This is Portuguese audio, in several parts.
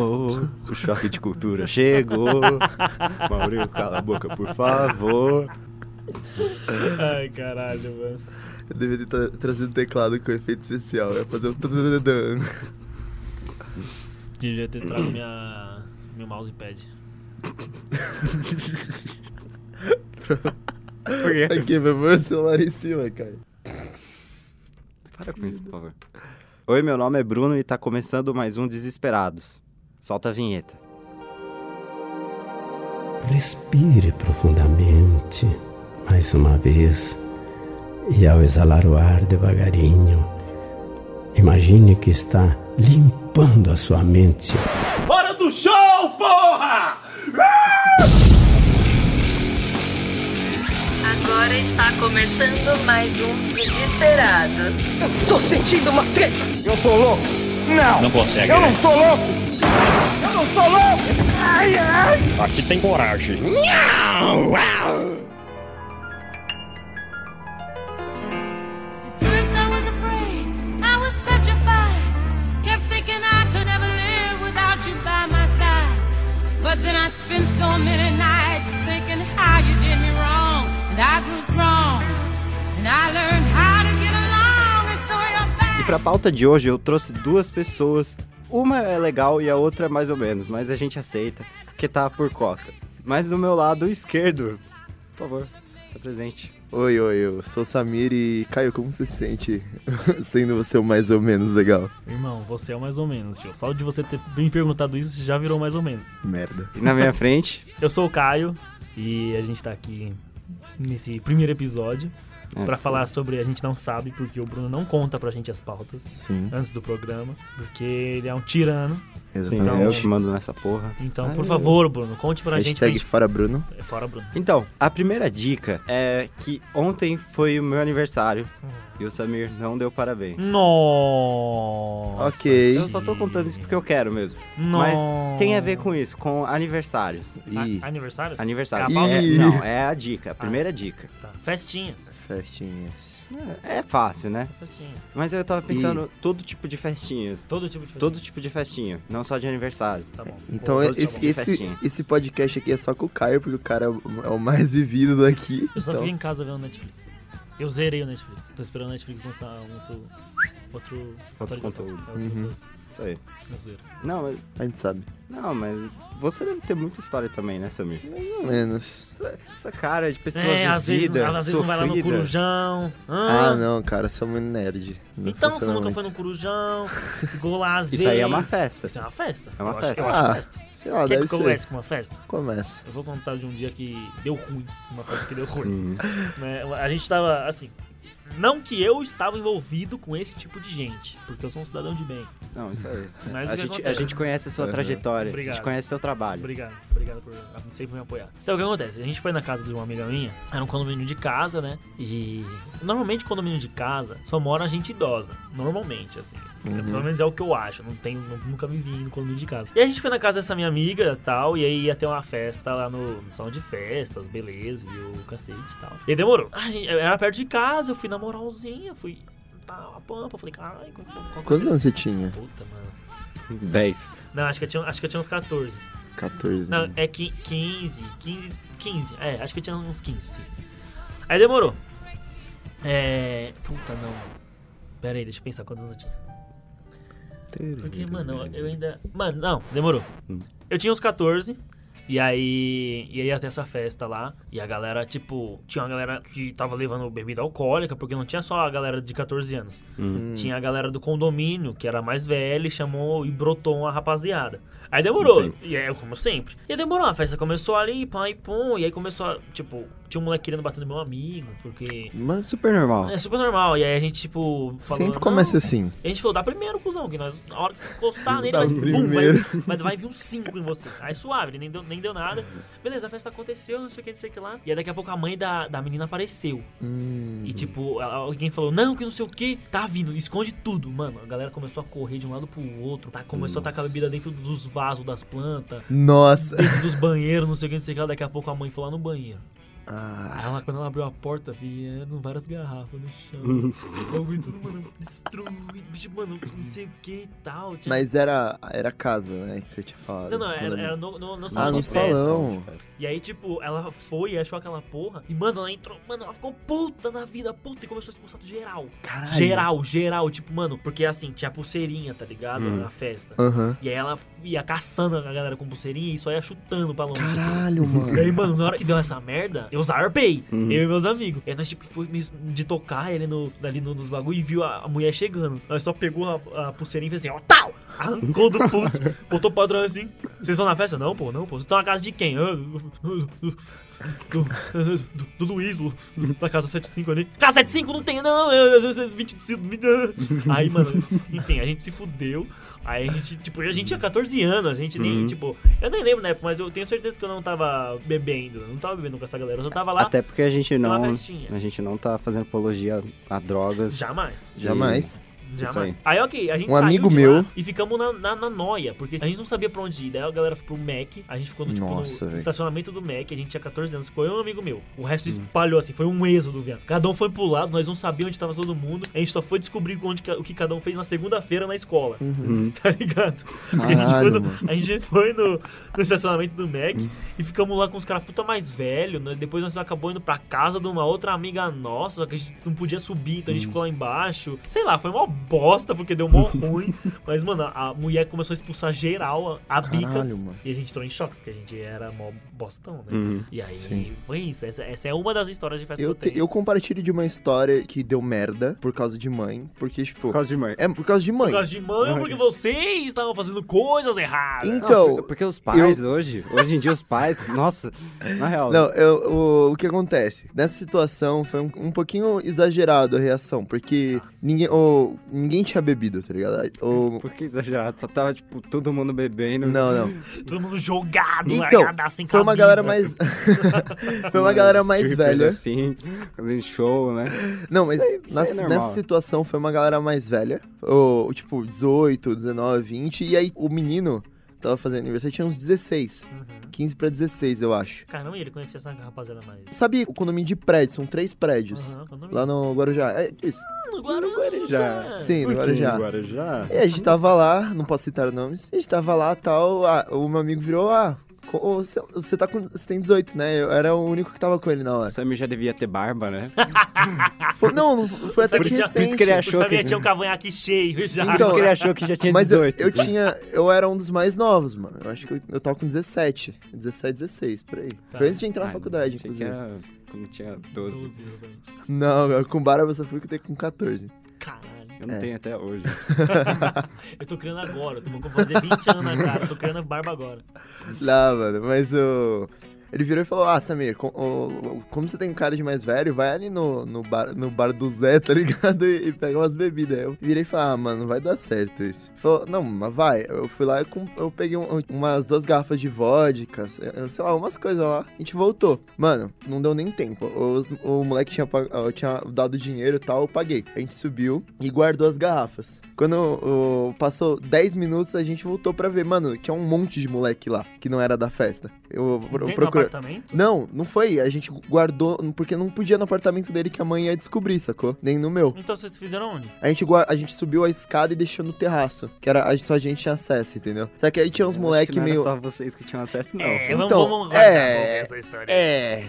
Oh, o choque de cultura chegou. Maurício, cala a boca, por favor. Ai, caralho, mano. Eu devia ter tra trazido teclado com efeito especial. Eu ia fazer um. Devia ter trago minha, meu mousepad. Por quê? Aqui, pôr o celular em cima, cara. Para com isso, por favor. Oi, meu nome é Bruno e tá começando mais um Desesperados. Solta a vinheta. Respire profundamente, mais uma vez, e ao exalar o ar devagarinho, imagine que está limpando a sua mente. Hora do show, porra! Agora está começando mais um Desesperados. Eu estou sentindo uma treta. Eu tô louco? Não! Não consegue, Eu né? não sou louco! Não sou louco! Ai, ai! Aqui tem coragem. First I was afraid, I was petrified. Kept thinking I could never live without you by my side. But then I spent so many nights thinking how you did me wrong. And I grew strong. And I learned how to get along. And so you're back. E pra pauta de hoje eu trouxe duas pessoas. Uma é legal e a outra é mais ou menos, mas a gente aceita, porque tá por cota. Mas do meu lado esquerdo, por favor, se apresente. Oi, oi, eu sou o Samir e. Caio, como você se sente sendo você o mais ou menos legal? Irmão, você é o mais ou menos, tio. Só de você ter me perguntado isso já virou mais ou menos. Merda. E na minha frente, Eu sou o Caio e a gente tá aqui nesse primeiro episódio É. pra falar sobre a gente não sabe porque o Bruno não conta pra gente as pautas Sim, antes do programa, porque ele é um tirano. Exatamente. eu que mando nessa porra. Então, Ah, por favor, Bruno, conte pra gente. Hashtag gente... fora Bruno. É, Fora, Bruno. Então, a primeira dica é que ontem foi o meu aniversário e o Samir não deu parabéns. Nossa. Ok. Eu só tô contando isso porque eu quero mesmo. Nossa. Mas tem a ver com isso, com aniversários. Ih, A- aniversário? Aniversário. É a? É- não, é a dica, a primeira dica. Tá. Festinhas. festinhas. É fácil, né? Festinha. Mas eu tava pensando todo tipo de festinha. Todo tipo de festinha. Todo tipo de festinha, não só de aniversário. Tá bom. Então, Pô, esse, tipo esse, festinha. esse podcast aqui é só com o Caio, porque o cara é o- é mais vivido daqui. Eu só então, fiquei em casa vendo Netflix. Eu zerei o Netflix. Tô esperando o Netflix lançar um outro. Outro, atualização. conteúdo. É, outro Uhum. Isso aí. Zero. Não, mas, a gente sabe. não, mas você deve ter muita história também, né, Samir? Mais ou menos. Essa, essa cara de pessoa É, às vezes, vivida, às vezes não vai lá no. Corujão. Ah, não, cara, sou muito nerd. Não Então você nunca muito. foi no Corujão, ficou lá às vezes. Isso aí é uma festa. Isso é uma festa. É uma Eu acho que- festa. Ah, festa. Sei lá, Quer deve que eu ser. comece com uma festa? Começa. Eu vou contar de um dia que deu ruim. Uma festa que deu ruim. Hum. né? A gente tava, assim... Não que eu estava envolvido com esse tipo de gente, porque eu sou um cidadão de bem. Não, isso aí. Mas o a, gente, a gente conhece a sua Uhum. trajetória, a Obrigado. gente conhece seu trabalho. Obrigado, obrigado por sempre me apoiar. Então, o que acontece? A gente foi na casa de uma amiga minha, era um condomínio de casa, né? E normalmente condomínio de casa só mora gente idosa. Normalmente, assim. Pelo menos é o que eu acho. Não tenho, nu- nunca me vi no condomínio de casa. E a gente foi na casa dessa minha amiga e tal, e aí ia ter uma festa lá no, salão de festas, beleza, e o cacete e tal. E demorou. A gente, era perto de casa, eu fui na moralzinha, fui. Tá, a pampa, falei, caralho, Quantos anos você tinha? Puta, mano. 10. Não, acho que eu tinha, acho que eu tinha uns 14. 14. Não, é qui- 15, 15, 15. É, acho que eu tinha uns 15, sim. Aí demorou. É. Puta, não. Pera aí, deixa eu pensar quantos anos eu tinha. Porque, mano, eu ainda. Mano, não, demorou. Hum. Eu tinha uns 14. E aí, e aí ia ter essa festa lá. E a galera, tipo, tinha uma galera que tava levando bebida alcoólica, porque não tinha só a galera de 14 anos. Hum. Tinha a galera do condomínio, que era mais velha, e chamou e brotou uma rapaziada. Aí demorou. Como E é como sempre. E demorou, a festa começou ali, pai, pum. E aí começou a, tipo, tinha um moleque querendo bater no meu amigo, porque. Mas Super normal. É super normal. E aí a gente, tipo, falou. sempre começa "Não." assim. E a gente falou, dá primeiro, cuzão, que nós, na hora que você encostar nele, Dá vai, bum, vai, primeiro. vai, vai vir uns 5 em você. Aí suave, nem deu, nem deu nada. Beleza, a festa aconteceu, não sei o que, não sei o que lá. E aí daqui a pouco a mãe da, da menina apareceu. Hum, E tipo, a- alguém falou, não, que não sei o que, tá vindo, esconde tudo. Mano, a galera começou a correr de um lado pro outro, tá? Começou a tacar Nossa. bebida dentro dos vasos das plantas, Nossa. dentro dos banheiros, não sei o que, não sei o que. Daqui a pouco a mãe foi lá no banheiro. Ah, ela, quando ela abriu a porta, vendo várias garrafas no chão. o bagulho tudo, mano, destruído. tipo, mano, não sei o que e tal. tinha- Mas era, era casa, né? Que você tinha falado. Não, não, era, era no, no, no Ah, salão no de festas. salão. E aí, tipo, ela foi e achou aquela porra. E, mano, ela entrou. Mano, ela ficou puta na vida, puta. E começou a expulsar geral. Caralho. Geral, geral. Tipo, mano, porque assim, tinha pulseirinha, tá ligado? Hum. Na festa. Aham. E aí ela ia caçando a galera com pulseirinha e só ia chutando pra longe. Caralho, mano. E aí, mano, na hora que deu essa merda, eu zarpei. Uhum. Eu e meus amigos. E nós, tipo, foi de tocar ele no, ali no, nos bagulho e viu a, a mulher chegando. Nós só pegou a, a pulseirinha e fez assim, ó, tal! Arrancou do pulso, botou pra trás assim. Vocês estão na festa? Não, pô, não, pô. Vocês estão na casa de quem? Ah, do, do, do, Luiz, do, da casa 75 ali. Casa 75 não tem, não, é, é, é, 25, 20. Aí, mano, enfim, a gente se fudeu. Aí a gente, tipo, a gente tinha 14 anos, a gente nem, Uhum. tipo, eu nem lembro na época, mas eu tenho certeza que eu não tava bebendo. Eu não tava bebendo com essa galera, eu só tava lá. Até porque a gente não. A gente não tá fazendo apologia a drogas. Jamais. Jamais. Jamais. Isso Aí, ok, a gente Um saiu amigo meu- e ficamos na, na, na noia, porque a gente não sabia pra onde ir. Daí a galera foi pro Mac, a gente ficou no, tipo, Nossa, no estacionamento do Mac, a gente tinha 14 anos, foi um amigo meu. O Hum. resto espalhou assim, foi um êxodo, viado. Cada um foi pro lado, nós não sabíamos onde tava todo mundo, a gente só foi descobrir onde, o que cada um fez na segunda-feira na escola. Uhum. Tá ligado? Porque a gente foi, Caralho, no, a gente foi no, no estacionamento do Mac e ficamos lá com os caras puta mais velhos. Né? Depois nós acabamos indo pra casa de uma outra amiga nossa, só que a gente não podia subir, então a gente ficou lá embaixo. Sei lá, foi uma bosta porque deu mó ruim. Mas, mano, a mulher começou a expulsar geral a, a Caralho, bicas. mano. E a gente entrou em choque, porque a gente era mó bostão, né? Uhum. E aí Sim. foi isso. Essa, essa é uma das histórias de festa Eu, que te- eu tenho. eu compartilho de uma história que deu merda por causa de mãe. Porque, tipo. Por causa de mãe. É por causa de mãe. Por causa de mãe porque vocês estavam fazendo coisas erradas? Então. Não, porque os pais hoje, hoje em dia os pais, nossa, na real. Não, eu, o, o que acontece? Nessa situação foi um, um pouquinho exagerado a reação, porque ninguém, o, ninguém tinha bebido, tá ligado? O, Por que exagerado? Só tava, tipo, todo mundo bebendo. não, não. Todo mundo jogado, Então, sem Foi uma galera mais. foi uma galera mais velha. assim, fazendo show, né? Não, mas isso na- é normal. nessa situação foi uma galera mais velha. Ou, tipo, 18, 19, 20. E aí o menino tava fazendo aniversário, tinha uns 16. Uhum. 15 pra 16, eu acho. Caramba, e ele conhecia essa rapaziada mais. Sabe o condomínio de prédios? São três prédios. Aham, qual o nome? Lá no Guarujá. É isso. no Guarujá. Sim, no Guarujá. no Guarujá? E a gente tava lá, não posso citar nomes, a gente tava lá tal, ah, o meu amigo virou, ah, você tá com. Você tem 18, né? Eu era o único que tava com ele na O hora. Samir já devia ter barba, né? Foi- não, não foi até Por que recente. por isso que ele O achou Samir que- tinha um cavanhaque cheio já. Por Então, isso que ele achou que já tinha Mas eu, 18. eu tinha. Eu era um dos mais novos, mano. Eu acho que eu, eu tava com 17. 17, 16, por aí. Tá. Foi antes de entrar na Ah, faculdade, inclusive. era quando tinha 12. 12, exatamente. Não, com barba eu só fui ter com 14. Caralho. Eu não É. tenho até hoje. Eu tô criando agora. Eu tô, vou fazer 20 anos na cara. Eu tô criando barba agora. Lá, mano, mas o. Ele virou e falou: Ah, Samir, com- o- como você tem cara de mais velho, vai ali no, no, bar, no bar do Zé, tá ligado? E, e pega umas bebidas. Eu virei e falei: Ah, mano, vai dar certo isso. Ele falou: Não, mas vai. Eu fui lá e com- eu peguei um- umas duas garrafas de vodka, sei sei lá, umas coisas lá. A gente voltou. Mano, não deu nem tempo. Os- o moleque tinha, eu tinha dado dinheiro e tal, eu paguei. A gente subiu e guardou as garrafas. Quando o- passou 10 minutos, a gente voltou pra ver. Mano, tinha um monte de moleque lá que não era da festa. Eu, eu procurei. apartamento? Não, não foi. A gente guardou, porque não podia no apartamento dele que a mãe ia descobrir, sacou? Nem no meu. Então vocês fizeram onde? A gente, a gente subiu a escada e deixou no terraço, que era só a gente tinha acesso, entendeu? Só que aí tinha uns Eu acho moleque que não meio. Era só vocês que tinham acesso, não. É, Então, vamos, vamos guardar é, essa história. É,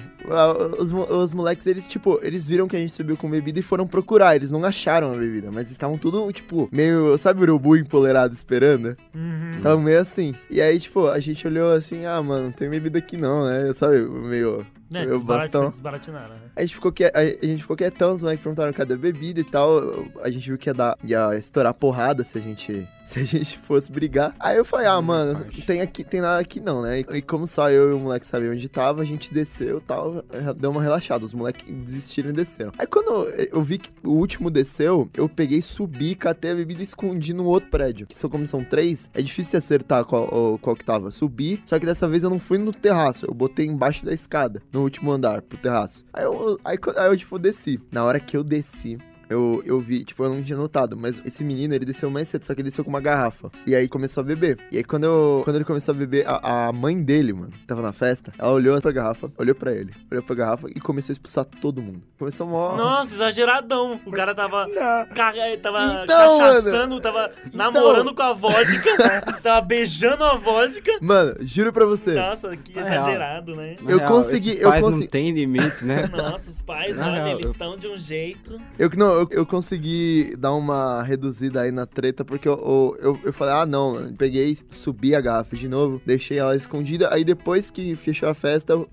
os, os moleques, eles, tipo, eles viram que a gente subiu com bebida e foram procurar. Eles não acharam a bebida, mas estavam tudo, tipo, meio, sabe, urubu empolerado esperando? Uhum. Tava meio assim. E aí, tipo, a gente olhou assim, ah, mano, não tem bebida aqui não, né? Sabe, meio. Né, eu bastão. desbaratinaram, né? A gente ficou, que... a gente ficou quietão, os moleques perguntaram cadê a bebida e tal. A gente viu que ia dar, ia estourar porrada se a gente, se a gente fosse brigar. Aí eu falei, ah, mano, não tem aqui, tem nada aqui não, né? E, e como só eu e o moleque sabiam onde tava, a gente desceu e tal, deu uma relaxada. Os moleques desistiram e desceram. Aí quando eu vi que o último desceu, eu peguei, subi, catei a bebida e escondi no outro prédio. Que são como são três, é difícil acertar qual, qual que tava. Subi, só que dessa vez eu não fui no terraço, eu botei embaixo da escada, no último andar, pro terraço. Aí eu, aí, aí eu tipo, desci. Na hora que eu desci, eu, eu vi, tipo, eu não tinha notado, mas esse menino, ele desceu mais cedo, só que ele desceu com uma garrafa. E aí começou a beber. E aí quando, eu, quando ele começou a beber, a, a mãe dele, mano, tava na festa, ela olhou pra garrafa, olhou pra ele, olhou pra garrafa e começou a expulsar todo mundo. Começou mó... Nossa, exageradão. O cara tava, Não. ca- eh, tava Então, cachaçando, tava namorando com a vodka, tava beijando a vodka. Mano, juro pra você. Nossa, que Na real. exagerado, né? Na Eu real, consegui- esses eu pais não consegui- tem limites, né? Nossa, os pais, olha, eles estão de um jeito. Eu, não, eu, eu consegui dar uma reduzida aí na treta, porque eu, eu, eu, falei, ah, não, mano. Peguei, subi a garrafa de novo, deixei ela escondida. Aí depois que fechou a festa, eu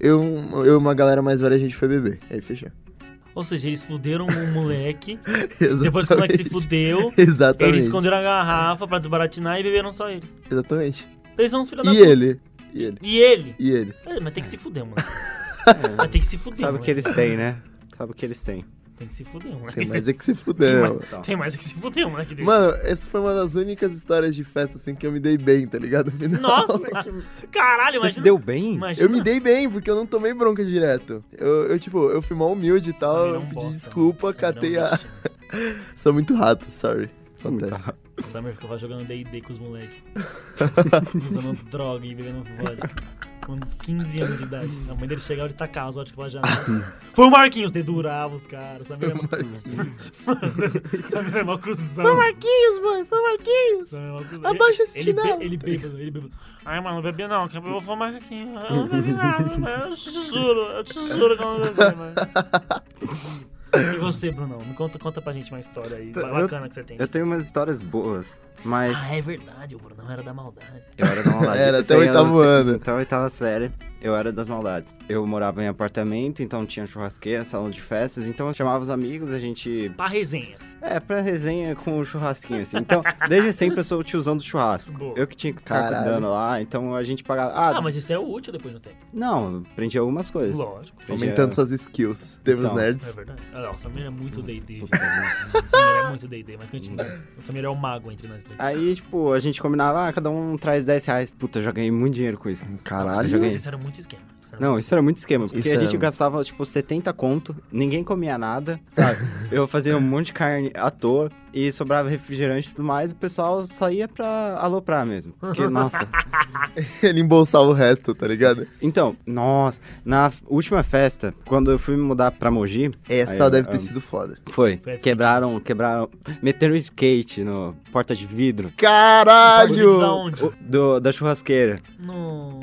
eu e uma galera mais velha, a gente foi beber. Aí fechou. Ou seja, eles fuderam o moleque. Depois que o moleque se fudeu, Exatamente. eles esconderam a garrafa pra desbaratinar e beberam só eles. Exatamente. Eles são os filhos da E puta. ele? E ele? E ele? E ele? É, mas tem que se fuder, mano. É, Mas tem que se fuder, Sabe o que eles têm, né? Sabe o que eles têm. Tem que se fuder, mano. Tem mais é que se Tem fuder. mais- mano. Então. Tem mais é que se fuder, mano. que Mano, essa foi uma das únicas histórias de festa, assim, que eu me dei bem, tá ligado? No. Nossa, caralho, Você se deu bem? imagina. Eu me dei bem, porque eu não tomei bronca direto. Eu, eu tipo, eu fui mal humilde e tal, eu pedi bosta, desculpa, mano. Catei a... Sou muito rato, sorry. Sou muito Acontece. O Samir ficava jogando D&D com os moleques. Usando droga e bebendo vodka. Com 15 anos de idade. A mãe dele chegava e tacava as vodka pra janela. Foi o Marquinhos, dedurava os caras. O Samir é mó O Samir é mó cuzão. Foi o Marquinhos, mãe, foi Marquinhos. Samir é cuzão. Abaixa esse ele, chinelo. ele bêbado, ele bêbado. Ai, mano, não bebi não, que eu vou fumar aqui. Eu não bebi nada, mas eu te juro, eu te juro que eu não bebi, mano. E você, Brunão? Me conta, conta pra gente uma história aí Eu- bacana que você tem. Eu tenho umas histórias boas, mas Ah, é verdade, o Brunão era da maldade. eu era da maldade. Era até o oitavo ano. Até a oitava série, eu era das maldades. Eu morava em apartamento, então tinha churrasqueira, salão de festas, então eu chamava os amigos, a gente... Pra resenha. É, pra resenha com o churrasquinho, assim. Então, desde sempre eu sou o tiozão do churrasco. Boa. Eu que tinha que ficar Caralho. cuidando lá, então a gente pagava... Ah, Ah, mas isso é útil depois do tempo. não, aprendi algumas coisas. Lógico. Aprendi Aumentando a- suas skills. Teve os Então. É nerds. verdade. Ah, não, o Samir é muito D&D. gente. O Samir é muito D&D, mas continua. O Samir é o mago entre nós dois. Aí, tipo, a gente combinava, ah, cada um traz 10 reais. Puta, eu já ganhei muito dinheiro com isso. Caralho. já Mas ganhei. isso era muito esquema. Isso era Não, isso era muito esquema, porque Isso a era- gente gastava, tipo, 70 conto, ninguém comia nada, sabe? eu fazia um monte de carne à toa e sobrava refrigerante e tudo mais, o pessoal só ia pra aloprar mesmo. Porque, nossa. Ele embolsava o resto, tá ligado? Então, nossa, na última festa, quando eu fui me mudar pra Mogi, Essa Aí, deve ah, ter sido foda. foi, Foi assim. quebraram, quebraram, meteram skate no porta de vidro Da Caralho! onde? o- do, da churrasqueira. No...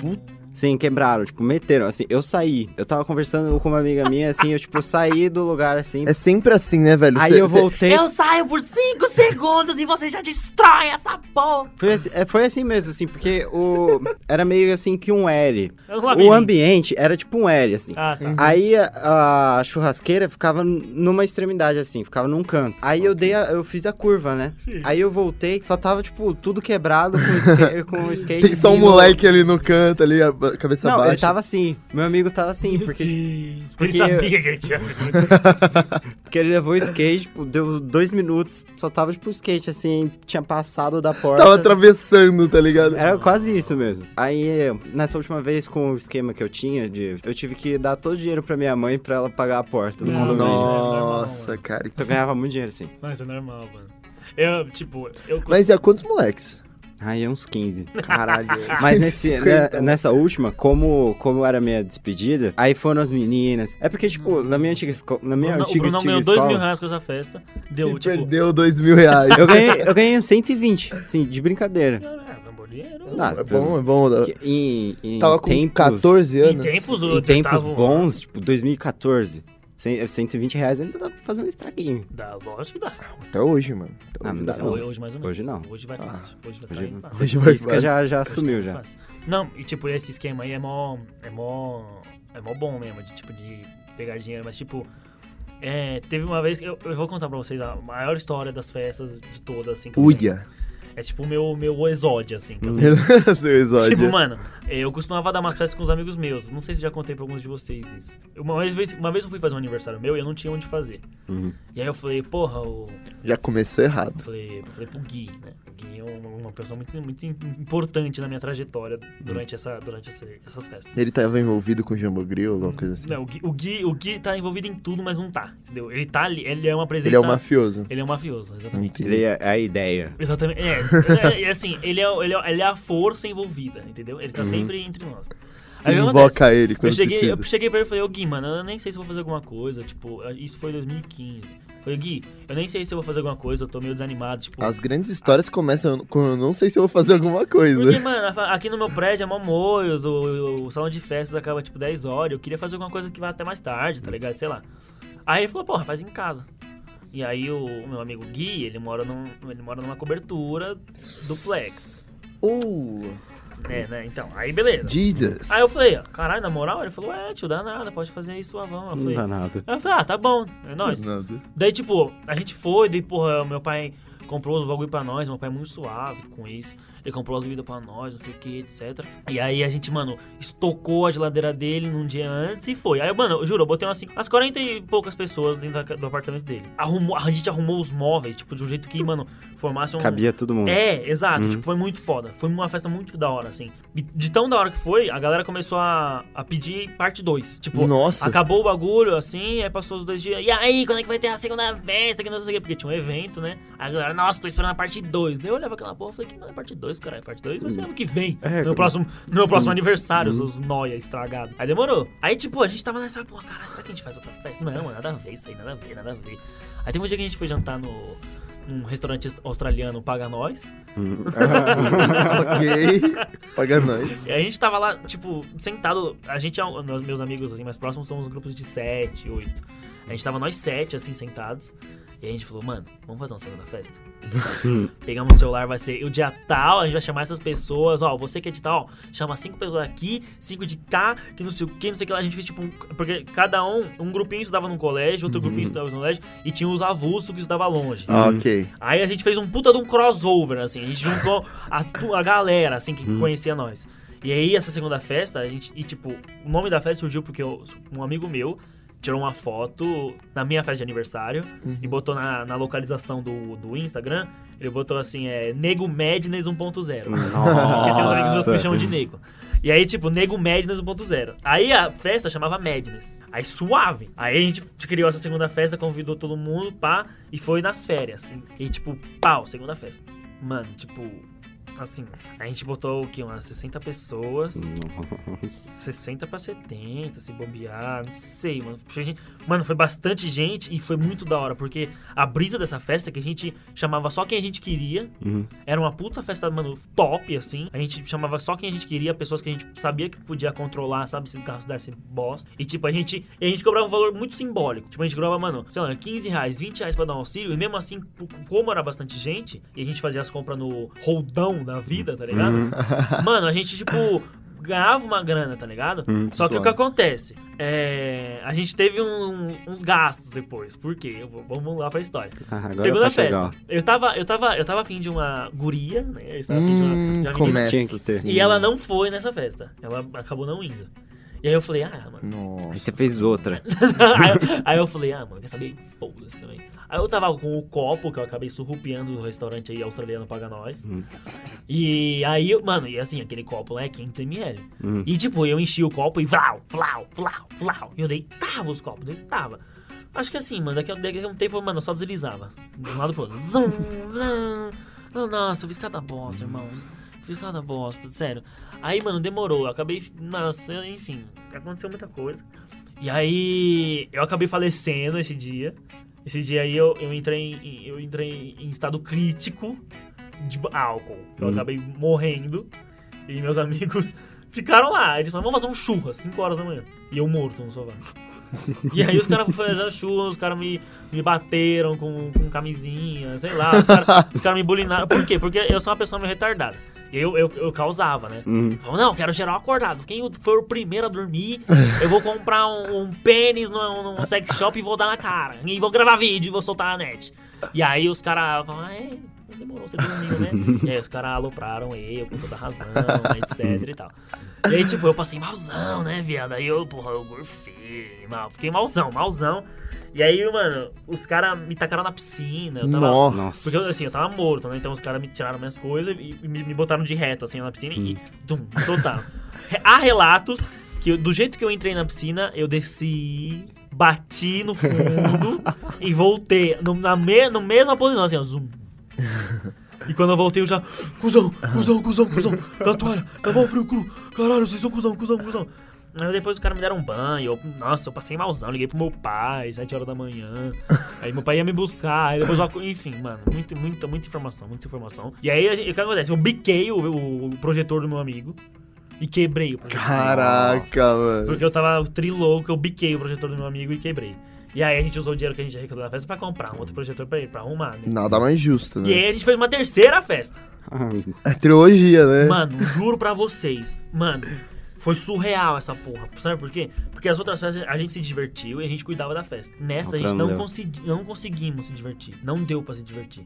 Sim, quebraram, tipo, meteram, assim, eu saí, eu tava conversando com uma amiga minha, assim, eu, tipo, saí do lugar, assim, É sempre assim, né, velho? aí Cê- eu cê- voltei... Eu saio por 5 segundos e você já destrói essa porra. Foi assim, é, foi assim mesmo, assim, porque o. Era meio assim que um L. É um O ambiente era tipo um L, assim. Ah, tá. Aí a, a churrasqueira ficava numa extremidade, assim, ficava num canto. Aí eu dei a- eu fiz a curva, né? Sim. Aí eu voltei, só tava, tipo, tudo quebrado com o skate. com o skate Tem só um moleque ali no canto, ali, cabeça Não, baixa. ele tava assim. Meu amigo tava assim, porque, porque Ele eu- sabia que ele tinha porque ele levou o skate, tipo, deu dois minutos, só tava, tipo, o skate, assim, tinha passado da porta. Tava atravessando, tá ligado? Era quase isso mesmo. Aí, nessa última vez, com o esquema que eu tinha, de, eu tive que dar todo o dinheiro pra minha mãe pra ela pagar a porta do Não, condomínio. não. é normal, Nossa, cara. Então eu ganhava muito dinheiro, assim. Mas é normal, mano. Eu, tipo, eu... Mas e a quantos moleques? Aí, uns 15. Caralho. Mas nesse, né, Cinquenta. nessa última, como, como era a minha despedida, aí foram as meninas. É porque, tipo, na minha antiga escola. Na minha Bruno- o antiga, Brunão antiga ganhou 2 escola, mil reais com essa festa. Deu, Ele tipo... perdeu dois mil reais. Eu ganhei, eu ganhei uns 120, assim, de brincadeira. É, é bom dinheiro. Ah, é bom, é bom. Que Em, em Tava com tempos, 14 Em anos. tempos, Em tempos tava- bons, tipo 2014, cem- 120 reais ainda dá pra fazer um estraguinho. Dá, lógico que dá. Até hoje, mano. Até Ah, hoje não dá não. Hoje, mais ou menos. Hoje não. Hoje vai Ah, fácil. Hoje vai Hoje, cair fácil. Hoje vai fácil. já, já Hoje sumiu tá já. fácil. Não, e tipo, esse esquema aí é mó. É mó. É mó bom mesmo, de tipo, de pegar dinheiro, mas tipo. É, teve uma vez, eu, eu vou contar pra vocês a maior história das festas de todas, assim. que eu tenho. É tipo o meu, meu exódio, assim. que eu Seu exódio. Tipo, mano, eu costumava dar umas festas com os amigos meus. Não sei se já contei pra alguns de vocês isso. Uma vez, uma vez eu fui fazer um aniversário meu e eu não tinha onde fazer. Uhum. E aí eu falei, porra, o. Já começou errado. Eu falei, eu falei pro Gui, né? O Gui é uma, uma pessoa muito, muito importante na minha trajetória durante, essa, durante essa- essas festas. Ele tava envolvido com o Jambo Grill, alguma coisa assim. Não, o Gui, o, Gui, o Gui tá envolvido em tudo, mas não tá, entendeu? Ele tá ali, ele é uma presença... Ele é o mafioso. Ele é um mafioso, exatamente. Entendi. Ele é a ideia. Exatamente. É, é, é assim, ele é, ele, é, ele é a força envolvida, entendeu? Ele tá Uhum. sempre entre nós. Aí invoca acontece? ele quando Eu cheguei, precisa. eu cheguei pra ele e falei, ô Gui, mano, eu nem sei se vou fazer alguma coisa, tipo, isso foi 2015. Eu Falei, Gui, eu nem sei se eu vou fazer alguma coisa, eu tô meio desanimado, tipo... As grandes histórias começam com eu não sei se eu vou fazer alguma coisa. Porque, mano, a- aqui no meu prédio é mó moios, o, o salão de festas acaba tipo 10 horas, eu queria fazer alguma coisa que vá até mais tarde, tá ligado? Sei lá. Aí ele falou, porra, faz em casa. E aí o, meu amigo Gui, ele mora, num, ele mora numa cobertura duplex. Uh, É, né? Então, aí beleza. Jesus. Aí eu falei, ó, caralho, na moral? Ele falou, é, tio, dá nada, pode fazer aí suavão. Eu Não falei, dá nada. Aí eu falei, ah, tá bom, é nóis. Nada. Daí, tipo, a gente foi, daí, porra, meu pai comprou os bagulho pra nós, meu pai é muito suave com isso. Ele comprou as bebidas pra nós, não sei o que, etc. E aí a gente, mano, estocou a geladeira dele num dia antes e foi. Aí, mano, eu juro, eu botei umas, umas 40 e poucas pessoas dentro da- do apartamento dele. Arrumou, a gente arrumou os móveis, tipo, de um jeito que, mano, formasse um. Cabia todo mundo. É, exato. Uhum. Tipo, foi muito foda. Foi uma festa muito da hora, assim. E de tão da hora que foi, a galera começou a, a pedir parte 2. Tipo, Nossa. acabou o bagulho, assim, aí passou os dois dias. E aí, quando é que vai ter a segunda festa? Que não sei o quê? Porque tinha um evento, né? Aí a galera, nossa, tô esperando a parte 2. Daí eu olhava aquela porra e falei, que não é parte 2, cara. Parte 2 vai ser ano que vem. É, no, meu próximo, no meu próximo Uhum. aniversário, os noia estragados. Aí demorou. Aí, tipo, a gente tava nessa, porra, caralho, será que a gente faz outra festa? Não, nada a ver isso aí, nada a ver, nada a ver. Aí teve um dia que a gente foi jantar no. Num restaurante australiano Paga Nós. Hum. ok. Paga nós. E a gente tava lá, tipo, sentado. A gente, é um- meus amigos assim, mais próximos, são uns grupos de sete, oito. A gente tava nós sete, assim, sentados. E a gente falou, mano, vamos fazer uma segunda festa? Pegamos o celular, vai ser o dia tal, a gente vai chamar essas pessoas, ó, você que é de tal, chama cinco pessoas aqui, cinco de cá, que não sei o que, não sei o que lá. A gente fez tipo um. Porque cada um, um grupinho estudava num colégio, outro grupinho estudava no colégio, e tinha os avulsos que estudavam longe. Ah, ok. Aí a gente fez um puta de um crossover, assim. A gente juntou a, a galera, assim, que conhecia nós. E aí, essa segunda festa, a gente. E tipo, o nome da festa surgiu porque eu- um amigo meu tirou uma foto na minha festa de aniversário e botou na, na localização do, do Instagram. Ele botou assim: é Nego Madness 1.0. Porque tem uns amigos meus que me chamam de Nego. E aí, tipo, Nego Madness 1.0. Aí a festa chamava Madness. Aí suave. Aí a gente criou essa segunda festa, convidou todo mundo, pá, e foi nas férias, assim. E tipo, pau, segunda festa. Mano, tipo, assim, a gente botou o quê? Umas 60 pessoas. Nossa. 60 pra 70, se bobear, não sei, mano. Mano, foi bastante gente e foi muito da hora, porque a brisa dessa festa que a gente chamava só quem a gente queria. Uhum. Era uma puta festa, mano, top, assim. A gente chamava só quem a gente queria, pessoas que a gente sabia que podia controlar, sabe, se o carro desse bosta. E, tipo, a gente, e a gente cobrava um valor muito simbólico. Tipo, a gente cobrava, mano, sei lá, 15 reais, 20 reais pra dar um auxílio. E mesmo assim, como era bastante gente, e a gente fazia as compras no roldão da vida, tá ligado? Mano, a gente, tipo, ganhava uma grana, tá ligado? Hum, Só que o que acontece? É, a gente teve um- uns gastos depois. Por quê? Vou- Vamos lá pra história. Ah, Segunda pra festa. Eu tava, eu tava, eu tava afim de uma guria, né? Eu estava afim de uma, Hum, de uma menina. Tinha que ter. E ela não foi nessa festa. Ela acabou não indo. E aí eu falei, ah, mano. Aí Nossa. você fez outra. aí, eu- aí eu falei, ah, mano, quer saber? Foda-se também. Aí eu tava com o copo que eu acabei surrupiando no restaurante aí australiano Paga Nós. Hum. E aí, mano, e assim, aquele copo lá é 500ml. Hum. E tipo, eu enchi o copo e vlau, vlau, vlau, vlau. E eu deitava os copos, deitava. Acho que assim, mano, daqui a, daqui a um tempo, mano, eu só deslizava. De um lado pro outro. Zum, nossa, eu fiz cada bosta, irmãos. Fiz cada bosta, sério. Aí, mano, demorou. Eu acabei. Nossa, enfim, aconteceu muita coisa. E aí, eu acabei falecendo esse dia. Esse dia aí eu, eu entrei em, eu entrei em estado crítico de álcool. Eu Hum. acabei morrendo. E meus amigos ficaram lá. Eles falaram, vamos fazer um churro às 5 horas da manhã. E eu morto no sofá. e aí os caras fazendo churro, os caras me, me bateram com, com camisinha, sei lá. Os caras os caras me bulinaram. Por quê? Porque eu sou uma pessoa meio retardada. Eu, eu, eu causava, né? Uhum. Falava, não, quero geral acordado. Quem for o primeiro a dormir, eu vou comprar um, um pênis num, num sex shop e vou dar na cara. E vou gravar vídeo e vou soltar na net. E aí os caras falam, ah, é, demorou, você dormiu, né? e aí os caras alopraram eu com toda razão, etc e tal. E aí, tipo, eu passei malzão, né, viado? Aí eu, porra, eu gorfei, mal. Fiquei malzão, malzão. E aí, mano, os caras me tacaram na piscina. Eu tava, Nossa. Porque, assim, eu tava morto, né? Então os caras me tiraram minhas coisas e me, me botaram de reto, assim, na piscina e tum, me soltaram. Há relatos que eu- do jeito que eu entrei na piscina, eu desci, bati no fundo e voltei no, na me, no mesma posição, assim, ó, zoom. E quando eu voltei, eu já. Cusão, cuzão, cuzão, cuzão. Da toalha, tá bom, frio cru. Caralho, vocês são cuzão, cuzão, cuzão. Aí depois os caras me deram um banho. Eu, nossa, eu passei malzão. Liguei pro meu pai, 7 horas da manhã. Aí meu pai ia me buscar. Aí depois, eu- enfim, mano, muita, muita, muita informação, muita informação. E aí, gente- o que acontece? Eu biquei o, o- o projetor do meu amigo e quebrei o projetor. Caraca, mano. Porque eu tava trilouco, eu biquei o projetor do meu amigo e quebrei. E aí a gente usou o dinheiro que a gente arrecadou na festa pra comprar um outro projetor pra ele, pra arrumar, né? Nada mais justo, E né? aí a gente fez uma terceira festa. É trilogia, né? Mano, juro pra vocês. Mano, foi surreal essa porra. Sabe por quê? Porque as outras festas a gente se divertiu e a gente cuidava da festa. Nessa a Outra gente não deu. consegui, não conseguimos se divertir. Não deu pra se divertir.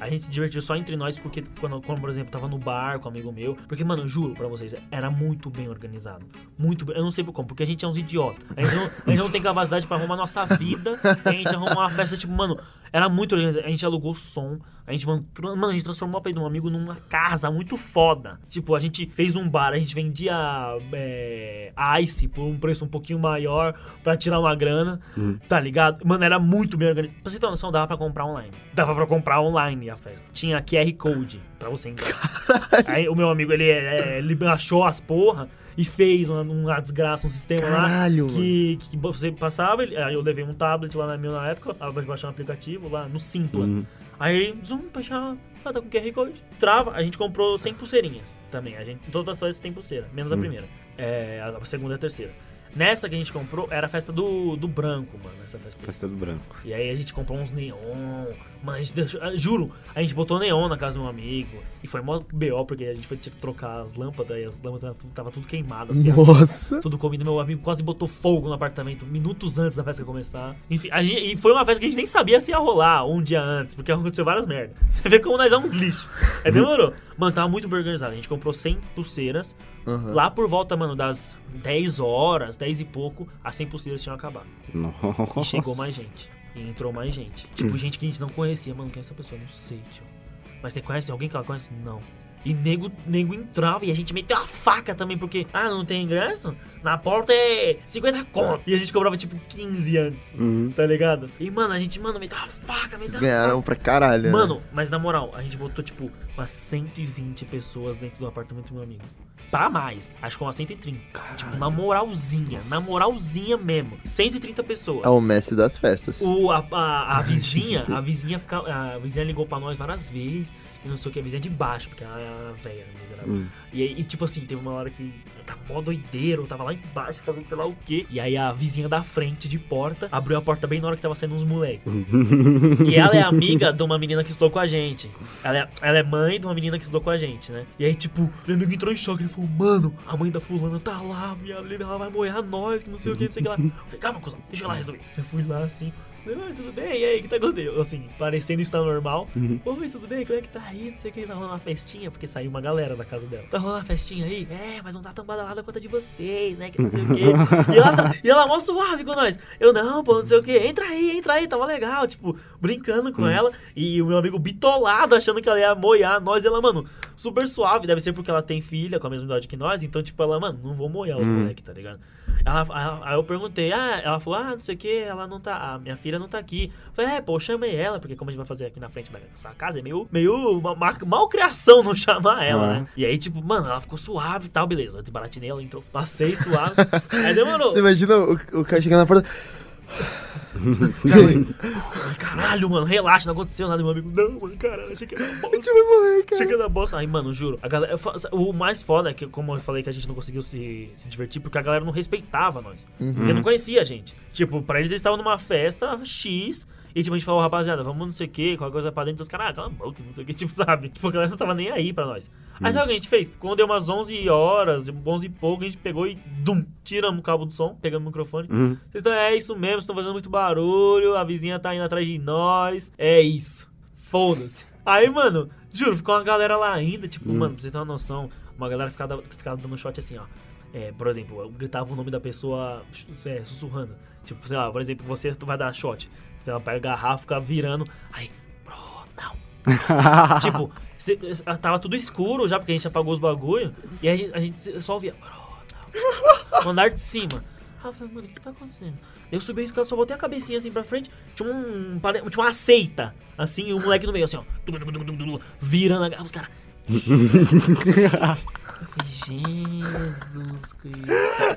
A gente se divertiu só entre nós porque quando, quando, por exemplo, tava no bar com um amigo meu. Porque, mano, eu juro pra vocês, era muito bem organizado. Muito bem. Eu não sei por como, porque a gente é uns idiotas. A gente não, a gente não tem capacidade pra arrumar nossa vida. A gente arrumou uma festa, tipo, mano, era muito organizado. A gente alugou som. A gente, mano, a gente transformou a de um amigo numa casa muito foda. Tipo, a gente fez um bar, a gente vendia é, ice por um preço um pouquinho maior pra tirar uma grana. Tá ligado? Mano, era muito bem organizado. Pra você ter uma noção, dava pra comprar online. Dava pra comprar online a festa. Tinha QR Code pra você entrar. Aí o meu amigo, ele, é, ele achou as porra e fez uma, uma desgraça, um sistema Caralho, lá que, que você passava. ele- Aí eu levei um tablet lá na minha na época, pra baixar um aplicativo lá no Simpla. Uhum. Aí, zoom, baixar. Ah, tá com QR Code. Trava. A gente comprou 100 pulseirinhas também. A gente, todas as festas tem pulseira, menos a primeira. É, a segunda e a terceira. Nessa que a gente comprou, era a festa do, do branco, mano. Essa festa. Festa do branco. E aí a gente comprou uns neon. Deixou, ah, juro, a gente botou neon na casa de um amigo. E foi mó BO, porque a gente foi trocar as lâmpadas e as lâmpadas tava, tudo queimadas. assim, Nossa. tudo comido. Meu amigo quase botou fogo no apartamento minutos antes da festa começar. Enfim, a gente, e foi uma festa que a gente nem sabia se ia rolar um dia antes, porque aconteceu várias merdas. Você vê como nós somos lixo. Aí demorou. Mano, tava muito bem organizado. A gente comprou 100 pulseiras. Aham. Lá por volta, mano, das 10 horas, 10 e pouco, as 100 pulseiras tinham acabado. Nossa. E chegou mais gente. E entrou mais gente. Tipo, gente que a gente não conhecia. Mano, quem é essa pessoa? Não sei, tio. Mas você conhece alguém que ela conhece? Não. E nego, nego entrava e a gente meteu a faca também, porque, ah, não tem ingresso? Na porta é 50 conto. E a gente cobrava tipo 15 antes, Uhum. tá ligado? E, mano, a gente, mano, meteu a faca, meteu Vocês a ganharam pra caralho, né? Mano, mas na moral, a gente botou, tipo, umas 120 pessoas dentro do apartamento do meu amigo. Pra mais. Acho que umas 130. Tipo, na moralzinha. Na moralzinha mesmo. 130 pessoas. É o mestre das festas. O, a, a, a vizinha, a vizinha fica, a vizinha ligou pra nós várias vezes. E não sei o que, a vizinha de baixo, porque ela é a velha, miserável. Hum. E aí, e, tipo assim, teve uma hora que tava mó doideiro, eu tava lá embaixo fazendo sei lá o quê. E aí a vizinha da frente de porta abriu a porta bem na hora que tava saindo uns moleques. e ela é amiga de uma menina que estudou com a gente. Ela é, ela é mãe de uma menina que estudou com a gente, né? E aí, tipo, meu amigo entrou em choque. Ele falou, mano, a mãe da fulana tá lá, viado. Ela vai morrer a nós, que não sei o que, não sei o que lá. Eu falei, calma, cuzão, deixa eu lá resolver. Eu fui lá assim. Oi, tudo bem? E aí, o que tá acontecendo? Assim, parecendo estar normal. Oi, tudo bem? Como é que tá aí? Não sei o que, tá rolando uma festinha, porque saiu uma galera da casa dela. Tá rolando uma festinha aí? É, mas não tá tão badalada quanto a de vocês, né? Que não sei o quê. E ela, tá, e ela mó suave com nós. Eu, não, pô, não sei o que. Entra aí, entra aí, tava legal. Tipo, brincando com ela. E o meu amigo bitolado, achando que ela ia moiar nós. E ela, mano, super suave. Deve ser porque ela tem filha com a mesma idade que nós. Então, tipo, ela, mano, não vou moiar o moleque, tá ligado? Ela, ela- aí eu perguntei, ah, ela falou, ah, não sei o que, ela não tá, a minha filha não tá aqui. Eu falei, é, pô, eu chamei ela, porque como a gente vai fazer aqui na frente da sua casa, é meio, meio ma- ma- malcriação não chamar ela, Ah. né? E aí, tipo, mano, ela ficou suave e tal, beleza. Eu desbaratinei, ela entrou, passei suave. aí demorou. Você imagina o, o cara chegando na porta. Ai, caralho, mano, relaxa, não aconteceu nada. Meu amigo, não, mano, caralho, achei que era bosta. Você vai morrer, cara. Chega da bosta. Aí, mano, juro. A galera, o mais foda é que, como eu falei, que a gente não conseguiu se, se divertir porque a galera não respeitava nós. Porque não conhecia a gente. Tipo, pra eles eles estavam numa festa X E tipo, a gente falou, rapaziada, vamos não sei o que, qualquer coisa pra dentro. Os caras, ah, cala a boca, não sei o que, tipo, sabe? Tipo, a galera não tava nem aí pra nós. Aí sabe o que a gente fez? Quando deu umas 11 horas, 11 e pouco, a gente pegou e, dum, tiramos o cabo do som, pegamos o microfone. Uhum. Vocês estão, é isso mesmo, vocês estão fazendo muito barulho, a vizinha tá indo atrás de nós. É isso. Foda-se. Aí, mano, juro, ficou uma galera lá ainda, tipo, mano, pra você ter uma noção, uma galera ficava, ficava dando shot assim, ó. É, por exemplo, eu gritava o nome da pessoa é, sussurrando. Tipo, sei lá, por exemplo, você vai dar shot. Você vai pegar a garrafa, fica virando. Aí, bro, não. tipo, cê- tava tudo escuro já, porque a gente apagou os bagulho. E a gente, a gente só ouvia, bro, não. No andar de cima. Aí eu falei, mano, o que tá acontecendo? Eu subi a escada, só botei a cabecinha assim pra frente. Tinha um. Tinha uma seita, assim, e um moleque no meio, assim, ó. Virando a garrafa, os caras. Eu falei, Jesus Cristo.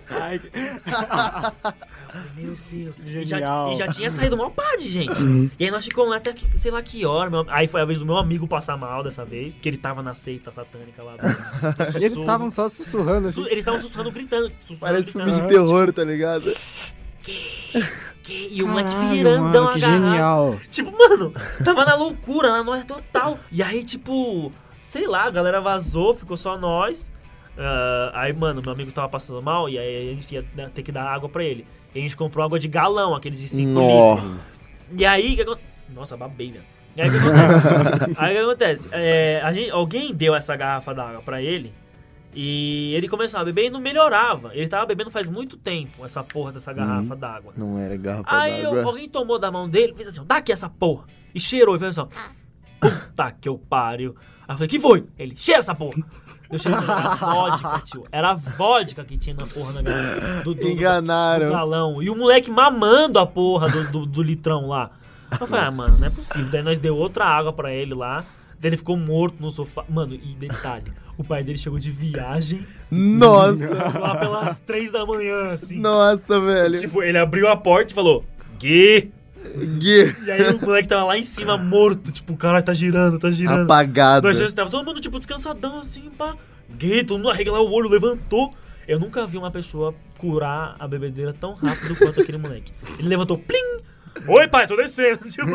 Ai, Eu falei, Meu Deus. E já, Genial. e já tinha saído uma pá de gente. E aí nós ficamos lá até, que- sei lá que hora. meu- aí foi a vez do meu amigo passar mal dessa vez, que ele tava na seita satânica lá. do- do E eles estavam só sussurrando assim. Su- Eles estavam sussurrando, gritando. sussurrando, Parece filme gritando. de terror, tá ligado? Que- E o moleque Caralho, virandão mano, que agarrado. genial. Tipo, mano, tava na loucura, na noia total. E aí, tipo, sei lá, a galera vazou, ficou só nós. Ah, aí, mano, meu amigo tava passando mal e aí a gente ia né, ter que dar água pra ele. E a gente comprou água de galão, aqueles de 5 Nó. litros. E aí, que Nossa, babei, né? E aí, o que acontece? aí, o que acontece? É, a gente, alguém deu essa garrafa d'água pra ele e ele começou a beber e não melhorava. Ele tava bebendo faz muito tempo essa porra dessa garrafa d'água. Não era garrafa Aí eu- alguém tomou da mão dele, fez assim, dá aqui essa porra. E cheirou, e fez assim. Puta que eu pariu. Aí eu falei, que foi? Ele, cheira essa porra. Eu cheirei, era vodka, tio. Era vodka que tinha na porra da garrafa. Do, do, do Enganaram. galão. E o moleque mamando a porra do, do, do litrão lá. Eu falei, ah, mano, não é possível. Daí nós deu outra água pra ele lá. Daí ele ficou morto no sofá. Mano, e detalhe, o pai dele chegou de viagem Nossa, lá pelas três da manhã, assim. nossa, velho. Tipo, ele abriu a porta e falou, Gui. E aí o moleque tava lá em cima, morto. Tipo, o cara tá girando, tá girando. apagado. Nós já tava todo mundo, tipo, descansadão, assim, pá. Gay, todo mundo arregalou o olho, levantou. Eu nunca vi uma pessoa curar a bebedeira tão rápido quanto aquele moleque. Ele levantou, plim! Oi, pai, tô descendo. Tipo,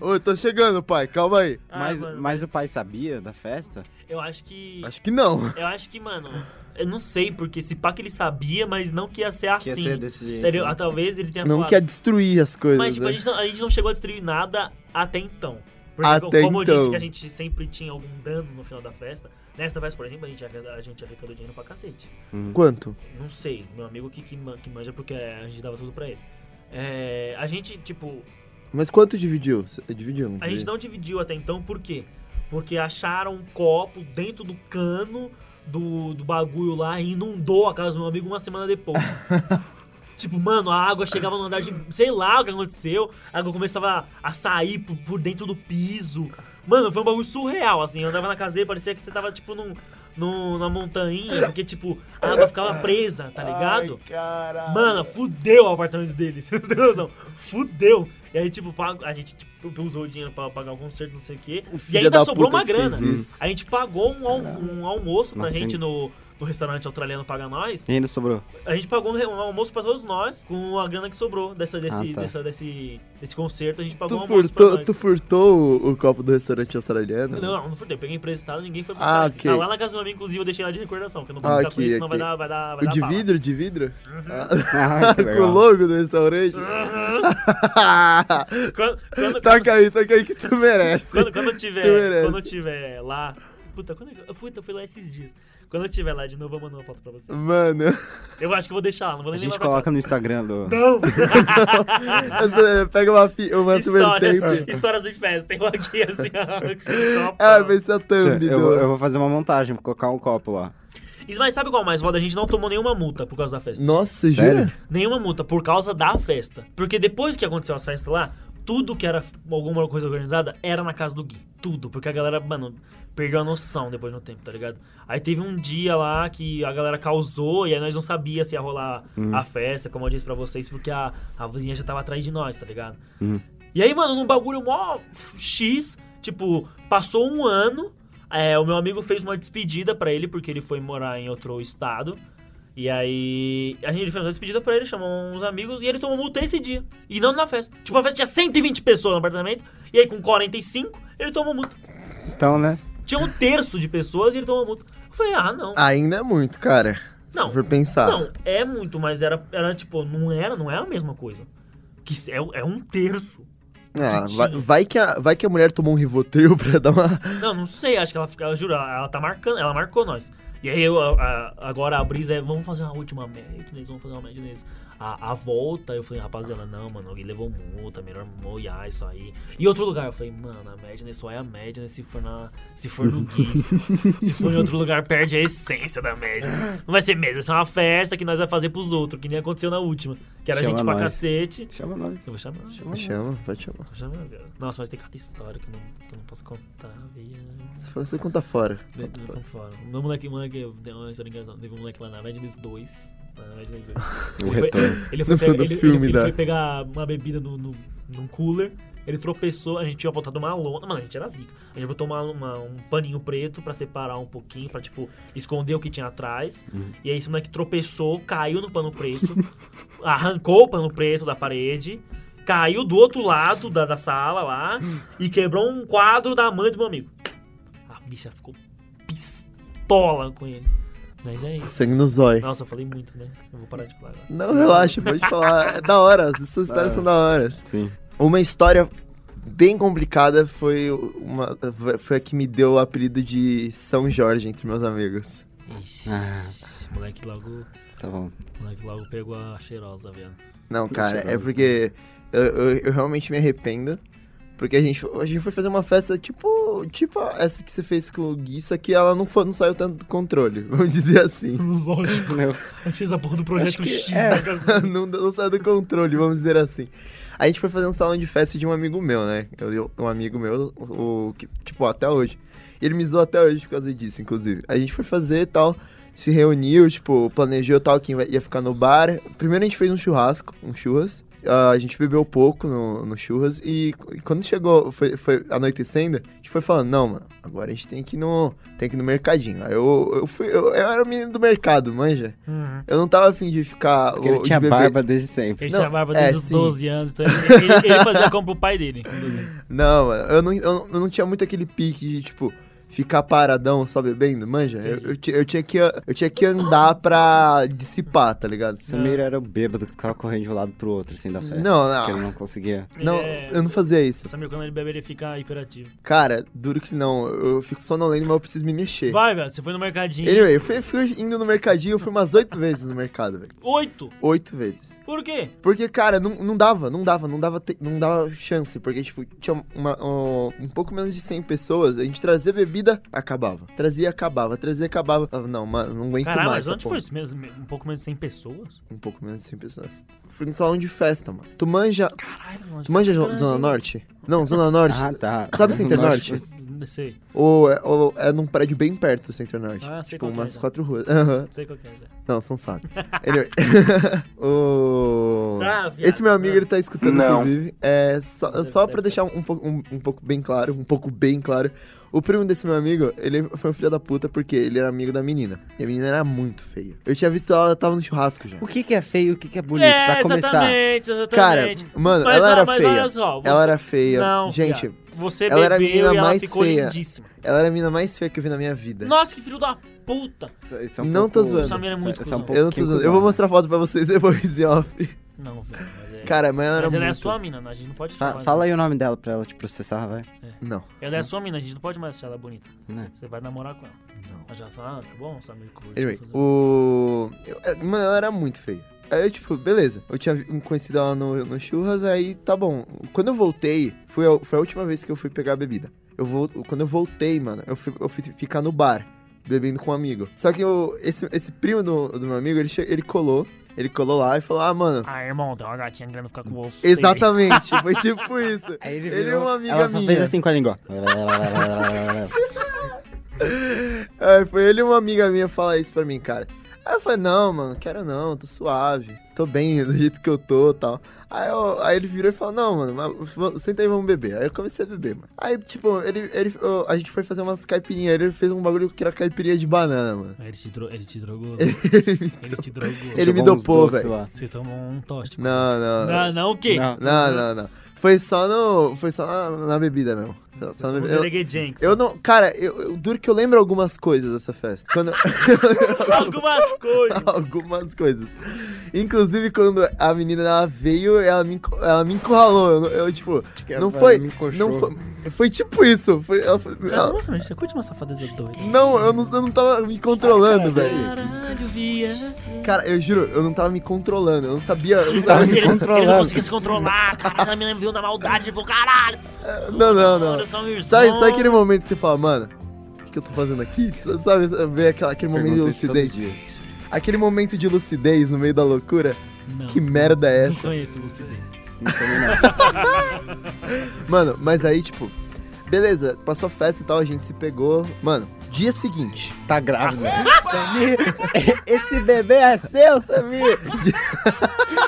Oi, tô chegando, pai, calma aí. Ah, Mas, mano, mas o pai sabia da festa? Eu acho que... Acho que não. Eu acho que, mano... Eu não sei, porque se pá que ele sabia, mas não que ia ser assim. Que ia ser desse jeito. Entendeu? né? Ah, Talvez ele tenha Não falado... quer destruir as coisas, Mas, tipo, né? a gente, não, a gente não chegou a destruir nada até então. Porque, Até como eu então. disse que a gente sempre tinha algum dano no final da festa, nesta festa, por exemplo, a gente, a gente arrecadou dinheiro pra cacete. Quanto? Não sei, meu amigo que, que, que manja porque a gente dava tudo pra ele. É, a gente, tipo, Mas quanto dividiu? Dividiu, não a gente não dividiu até então, por quê? Porque acharam um copo dentro do cano do, do bagulho lá e inundou a casa do meu amigo uma semana depois. tipo, mano, a água chegava no andar de. Sei lá o que aconteceu. A água começava a sair por, por dentro do piso. Mano, foi um bagulho surreal, assim. Eu andava na casa dele, parecia que você tava, tipo, num, num, numa montanha, porque, tipo, a água ficava presa, tá ligado? Ai, caralho. Mano, fudeu o apartamento dele, você não tem noção. Fudeu. E aí, tipo, a gente tipo, usou o dinheiro pra pagar o conserto, não sei o quê. O E filho ainda da sobrou uma grana. A gente pagou um, al- um almoço pra gente no, no restaurante australiano Paga Nós. E ainda sobrou. A gente pagou um, almoço pra todos nós com a grana que sobrou dessa, desse, Ah, tá. dessa, desse, desse concerto. A gente pagou Tu um almoço pra furtou, nós. tu furtou o, o copo do restaurante australiano? Não, não, não furtei. Eu peguei emprestado, ninguém foi Ah, buscar. ok. Tá lá na casa do amigo, inclusive, eu deixei lá de recordação. Que eu não vou Ah, ficar com ok, isso, senão vai ok. dar, vai dar, vai O dar de bala. vidro, de vidro? Ah, que Com o logo do restaurante? Quando, quando, toca aí, toca aí que tu merece. Quando, quando tiver, merece. quando eu tiver lá. Puta, quando eu, eu fui, eu fui lá esses dias. Quando eu tiver lá de novo, eu mando uma foto pra você. Mano, Eu acho que eu vou deixar lá, não vou A nem gente levar pra coloca no Instagram do. Não! você pega uma, fi, uma histórias, tape. histórias de festa. Tem um aqui assim, ó. Ah, vai ser a thumb Eu, do... vou- eu vou fazer uma montagem, vou colocar um copo lá. Isso, Mas sabe qual é mais foda? A gente não tomou nenhuma multa por causa da festa. Nossa, Sério? jura? Nenhuma multa por causa da festa. Porque depois que aconteceu as festas lá, tudo que era alguma coisa organizada era na casa do Gui. Tudo. Porque a galera, mano, perdeu a noção depois no tempo, tá ligado? Aí teve um dia lá que a galera causou e aí nós não sabia se ia rolar a festa, como eu disse pra vocês, porque a, a vizinha já tava atrás de nós, tá ligado? Uhum. E aí, mano, num bagulho mó X, tipo, passou um ano, é, o meu amigo fez uma despedida pra ele, porque ele foi morar em outro estado. E aí, a gente fez uma despedida pra ele, chamou uns amigos e ele tomou multa esse dia. E não na festa. Tipo, a festa tinha 120 pessoas no apartamento, e aí com 45, ele tomou multa. Então, né? Tinha um terço de pessoas e ele tomou multa. Eu falei, ah, não. Ainda é muito, cara. Não, Se for pensar. Não, é muito, mas era, era tipo, não era, não era a mesma coisa. Que é, é um terço. Ah, que vai, vai que a, vai que a mulher tomou um Rivotril pra dar uma... Não, não sei, acho que ela fica, eu juro, ela, ela tá marcando, ela marcou nós. E aí eu, a- a- agora a brisa é, vamos fazer uma última Madness, vamos fazer uma Madness. A, a volta, eu falei, rapaziada, não, mano, alguém levou multa, melhor molhar isso aí. E outro lugar, eu falei, mano, a Madness só é a Madness se for, na, se for no Gui. se for em outro lugar, perde a essência da Madness. Não vai ser Madness, vai ser uma festa que nós vai fazer pros outros, que nem aconteceu na última. Que era Chama gente pra nós. cacete. Chama nós. Eu vou chamar. Chama nós. Chama, pode chamar. Cara. Nossa, mas tem cada história que eu não, que eu não posso contar, velho. Se Você conta fora. Conta fora. Meu moleque, moleque, tem uma história engraçada. Teve um moleque lá na Madness 2. Na Madness 2. O Ele foi, retorno. ele foi, ele, filme ele- ele da- foi pegar uma bebida no, no, num cooler. Ele tropeçou, a gente tinha botado uma lona. Mano, a gente era zica. A gente botou uma, uma- um paninho preto pra separar um pouquinho, pra, tipo, esconder o que tinha atrás. Uhum. E aí esse moleque tropeçou, caiu no pano preto, arrancou o pano preto da parede, caiu do outro lado da, da sala lá e quebrou um quadro da mãe do meu amigo. A bicha ficou pistola com ele. Mas é isso. Sangue no zóio. Nossa, eu falei muito, né? Eu vou parar de falar agora. Não, relaxa, pode falar. É da hora, essas histórias Ah. são da hora. Sim. Uma história bem complicada foi, uma, foi a que me deu o apelido de São Jorge entre meus amigos. Ixi, Ah. moleque logo, Tá bom. moleque logo pegou a cheirosa, velho. Não, cara, é porque eu, eu- eu realmente me arrependo. Porque a gente, a gente foi fazer uma festa tipo, tipo essa que você fez com o Gui, só que ela não, foi, não saiu tanto do controle, vamos dizer assim. Lógico. Meu, Eu fiz a porra do projeto X é. da casa não, não saiu do controle, vamos dizer assim. A gente foi fazer um salão de festa de um amigo meu, né? Eu, eu- um amigo meu, o, que, tipo, até hoje. E ele me zoou até hoje por causa disso, inclusive. A gente foi fazer e tal, se reuniu, tipo, planejou tal, quem vai- ia ficar no bar. Primeiro a gente fez um churrasco, um churras. A gente bebeu pouco no, no churras e, e quando chegou, foi, foi anoitecendo, a gente foi falando, não, mano, agora a gente tem que ir no, tem que ir no mercadinho. Aí eu, eu fui, eu, eu era o menino do mercado, manja. Uhum. Eu não tava afim de ficar... porque ele de tinha beber- barba desde sempre. Ele Não, tinha barba é, desde os sim. 12 anos, então ele, ele, ele fazia como pro pai dele. com 12 anos. Não, mano, eu não, eu, não- eu não tinha muito aquele pique de, tipo, ficar paradão só bebendo, manja? Eu, eu, eu tinha que, eu tinha que andar pra dissipar, tá ligado? Samir era o bêbado que ficava correndo de um lado pro outro, assim, da festa. Não, Porque ele não. não conseguia. Ele Não, é- eu não fazia isso. O Samir, quando ele bebe, ele fica hiperativo. Cara, duro que não. Eu fico sonolento, mas eu preciso me mexer. Vai, velho, você foi no mercadinho. Anyway, eu fui, fui indo no mercadinho, eu fui umas oito vezes no mercado, velho. Oito. Oito vezes. Por quê? Porque, cara, não, não dava, não dava, não dava, não dava chance. Porque, tipo, tinha uma, um, um pouco menos de 100 pessoas, a gente trazia bebida, acabava. Trazia, acabava, trazia, acabava. Não, mano, não aguento Caralho, mais mas onde foi isso mesmo? Um pouco menos de 100 pessoas? Um pouco menos de 100 pessoas. Fui no salão de festa, mano. Tu manja, Caralho, mano. tu manja. Zona Norte? Não, Zona Norte. Ah, tá. Sabe Center No Norte? Sei. Ou, é, ou é num prédio bem perto do Center Norte. Ah, sei tipo, qual é, umas já. quatro ruas. Não sei qual que é já. Não, você não sabe. Anyway. o... Tá. Esse meu amigo, ele tá escutando, Não. inclusive. É, só, só pra ter. deixar um, pouco, um, um pouco bem claro, um pouco bem claro. O primo desse meu amigo, ele foi um filho da puta porque ele era amigo da menina. E a menina era muito feia. Eu tinha visto ela, ela tava no churrasco já. O que que é feio e o que que é bonito? é, pra começar. exatamente, Cara, exatamente. mano, Mas, ela era mas feia. olha só, você- Ela era feia. Não, Gente. Você ela era a menina e ela mais ficou feia. lindíssima. ela era a menina mais feia que eu vi na minha vida. Nossa, que filho da puta. Isso, isso é Não tô pouco- zoando. O Samir é muito isso é um cuzão. eu não tô zoando. Eu vou mostrar foto pra vocês depois em off. Não, velho, mas é... Cara, mas ela era mas ela é a muito... sua mina, né? a gente não pode Fa- fala aí o nome dela pra ela te processar, vai. Não. Ela é a sua mina, a gente não pode mais achar ela bonita. Né? Você vai namorar com ela. Não. Ela já fala, ah, tá bom, curte. Anyway, o. eu- é, Mano, ela era muito feia. Aí, eu, tipo, beleza. Eu tinha conhecido ela no, no churras, aí tá bom. Quando eu voltei, foi a, foi a última vez que eu fui pegar a bebida. Eu vou, quando eu voltei, mano, eu fui, eu fui ficar no bar, bebendo com um amigo. Só que eu, esse, esse primo do, do meu amigo, ele, ele colou. Ele colou lá e falou: Ah, mano. Ah, irmão, tem uma gatinha querendo ficar com você. Exatamente, foi tipo isso. Aí ele, Ele é virou- uma amiga Ela só minha. fez assim com a língua. É, foi ele e uma amiga minha falar isso pra mim, cara. Aí eu falei, não, mano, quero não, tô suave. Tô bem do jeito que eu tô e tal. Aí, eu- aí ele virou e falou, não, mano, mas senta aí, vamos beber. Aí eu comecei a beber, mano. Aí, tipo, ele, ele, eu- a gente foi fazer umas caipirinhas, ele fez um bagulho que era caipirinha de banana, mano. Aí Ele te, dro... ele te drogou. Ele me, Ele te drogou. ele me dopou, velho. Você tomou um toste. Não, não, não. Não, não o quê? Não. Não, não, não. Foi só no. Foi só na, na bebida mesmo. Bebida. Eu, Jenks. eu não. Cara, eu, eu duro que eu lembro algumas coisas dessa festa. Quando. Algumas coisas. algumas coisas. Inclusive, quando a menina ela veio, ela me, ela me encurralou. Eu, eu, tipo, não ela foi. me. Não foi. Foi tipo isso. Foi, ela foi- ela- Nossa, mas você curte uma safadeza doida. não, eu não, eu não tava me controlando, velho. Caralho, via. Cara, eu juro, eu não tava me controlando. Eu não sabia. Eu não tava me ele, ele controlando. não conseguia se controlar. Caralho, a menina viu na maldade. Ele falou, caralho. Não, não, não. Só, meu Sabe, sabe aquele momento que você fala, mano, o que, que eu tô fazendo aqui? Sabe, ver aquela, aquele momento de lucidez? dia. Aquele momento de lucidez no meio da loucura? Não, Que merda é Não essa? conheço lucidez. Não também não. Mano, mas aí, tipo, beleza, passou a festa e tal, a gente se pegou. Mano, dia seguinte. Tá grávida. Samir, esse bebê é seu, Samir.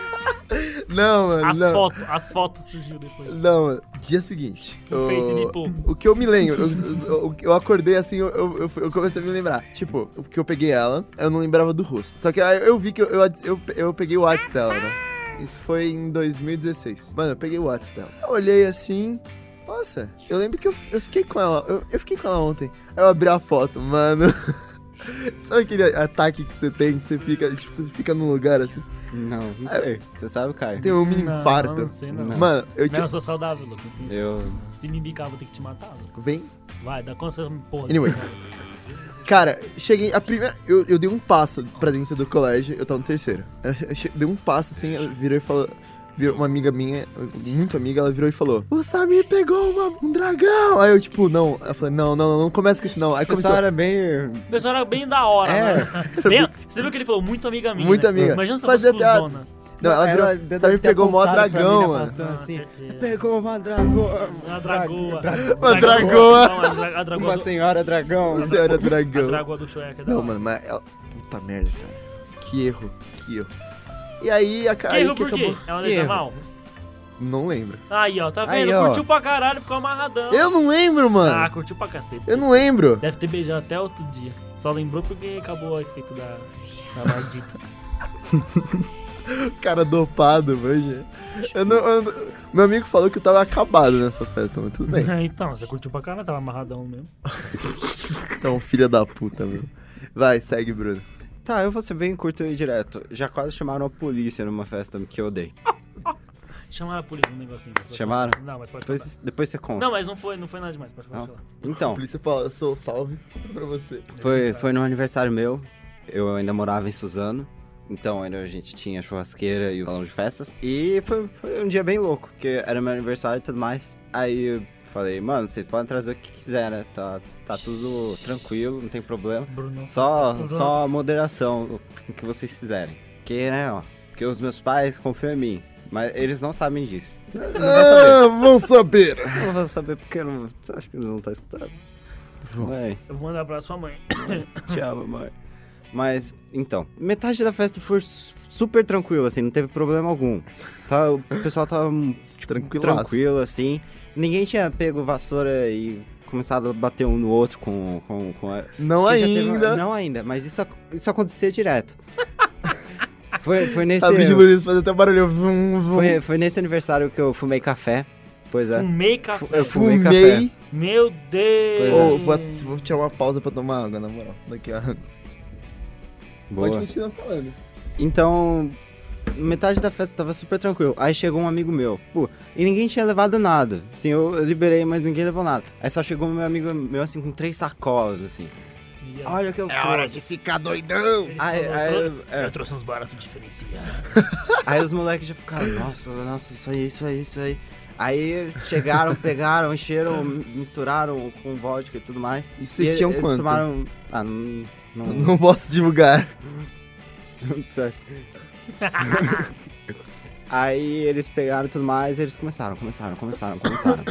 Não, mano, As não. fotos, as fotos surgiu depois. Não, mano, dia seguinte. O o que eu me lembro, eu, eu, eu acordei assim, eu, eu, eu comecei a me lembrar. Tipo, o que eu peguei ela, eu não lembrava do rosto. Só que aí eu vi que eu, eu, eu, peguei o WhatsApp dela, né? Isso foi em 2016. Mano, eu peguei o WhatsApp dela. Eu olhei assim. Nossa, eu lembro que eu, eu fiquei com ela. Eu, eu fiquei com ela ontem. Aí eu abri a foto, mano. Sabe aquele ataque que você tem, que você fica, tipo, você fica num lugar assim? Não, não sei. Você sabe, Caio? Tem um mini Não, infarto. não sei não. Mano, eu Não, tinha. eu sou saudável, louco. Eu... Se me bicar, vou ter que te matar, louco. Vem. Vai, dá conta dessa porra. Anyway. Cara, cheguei. A primeira. Eu, eu dei um passo pra dentro do colégio, eu tava no terceiro. Eu, eu dei um passo assim, eu virei e falou. Virou uma amiga minha, muito amiga, ela virou e falou: O Samir pegou uma- um dragão! Aí eu, tipo, não. Eu falei: Não, não, não, não começa com isso, não. Aí O pessoal começou. era bem... O pessoal era bem da hora, É. né? Bem- você viu que ele falou muito amiga minha. Muito né? amiga. Imagina se Fazia fosse teatro. cuzona. Não, ela virou. Samir ter pegou o mó pra dragão, mano. passando Ah, assim. certeza. Pegou uma dragoa. Uma dragoa. Uma dragoa. Não, a dra- a dragoa Uma senhora dragão. Senhora A dragão. dragoa do Shrek é Não, hora. mano, mas ela. Puta merda, cara. Que erro, que erro. E aí, a Que aí que por quê? acabou. É uma erro? mal? Não lembro. Aí, ó, tá Aí, vendo? ó. Curtiu pra caralho, ficou amarradão. Eu não lembro, mano. Ah, curtiu pra cacete. Eu não lembro. Deve ter beijado até outro dia. Só lembrou porque acabou o efeito da, da maldita. Cara dopado, manja. Eu não, eu não- Meu amigo falou que eu tava acabado nessa festa, mas tudo bem. então, você curtiu pra caralho, tava amarradão mesmo. Então, filha da puta, meu. Vai, segue, Bruno. Tá, eu vou ser bem curto e direto. Já quase chamaram a polícia numa festa que eu dei. Chamaram a polícia no negocinho. pode Chamaram? falar. Não, mas pode falar. Depois, depois você conta. Não, mas não foi, não foi nada demais, pode Não. falar. Então, Polícia passou salve pra você. foi, foi no aniversário meu. Eu ainda morava em Suzano. Então ainda a gente tinha churrasqueira e o salão de festas. E foi, foi um dia bem louco, porque era meu aniversário e tudo mais. Aí falei, mano, vocês podem trazer o que quiser, né? Tá, tá tudo tranquilo, não tem problema. Bruno. Só, Bruno. só moderação o que vocês fizerem. Porque, né, ó. Porque os meus pais confiam em mim. Mas eles não sabem disso. Não vão saber. Ah, vão saber. Não vão saber porque não. Você acha que eles não estão escutando? Mãe, Eu vou mandar pra sua mãe. te amo, mãe. Mas, então, metade da festa foi su- super tranquilo, assim, não teve problema algum. Tá, o pessoal tava tipo, tranquilo, assim. Ninguém tinha pego vassoura e começado a bater um no outro com. com, com a- Não que já teve- ainda. não ainda, mas isso, isso acontecia direto. foi, foi nesse. Luz, fazer até barulho. Vum, vum. Foi, foi nesse aniversário que eu fumei café. Pois é. Fumei café. Eu fumei café. Fumei. Meu Deus. Ô, vou, vou tirar uma pausa pra tomar água, na moral. Daqui a... Boa. Pode continuar falando. Então, metade da festa tava super tranquilo. Aí chegou um amigo meu, pô, e ninguém tinha levado nada. Assim, eu eu liberei, mas ninguém levou nada. Aí só chegou meu amigo meu, assim, com três sacolas, assim. Olha o que eu É hora de trouxe. ficar doidão. Aí, aí, "Tro- é. Eu trouxe uns baratos diferenciados. aí os moleques já ficaram, nossa, nossa, isso aí, isso aí, isso aí. Aí chegaram, pegaram, encheram, misturaram com vodka e tudo mais. E vocês E tinham eles quanto? tomaram... Ah, não... Não, Não posso divulgar. aí eles pegaram e tudo mais, e eles começaram, começaram, começaram, começaram.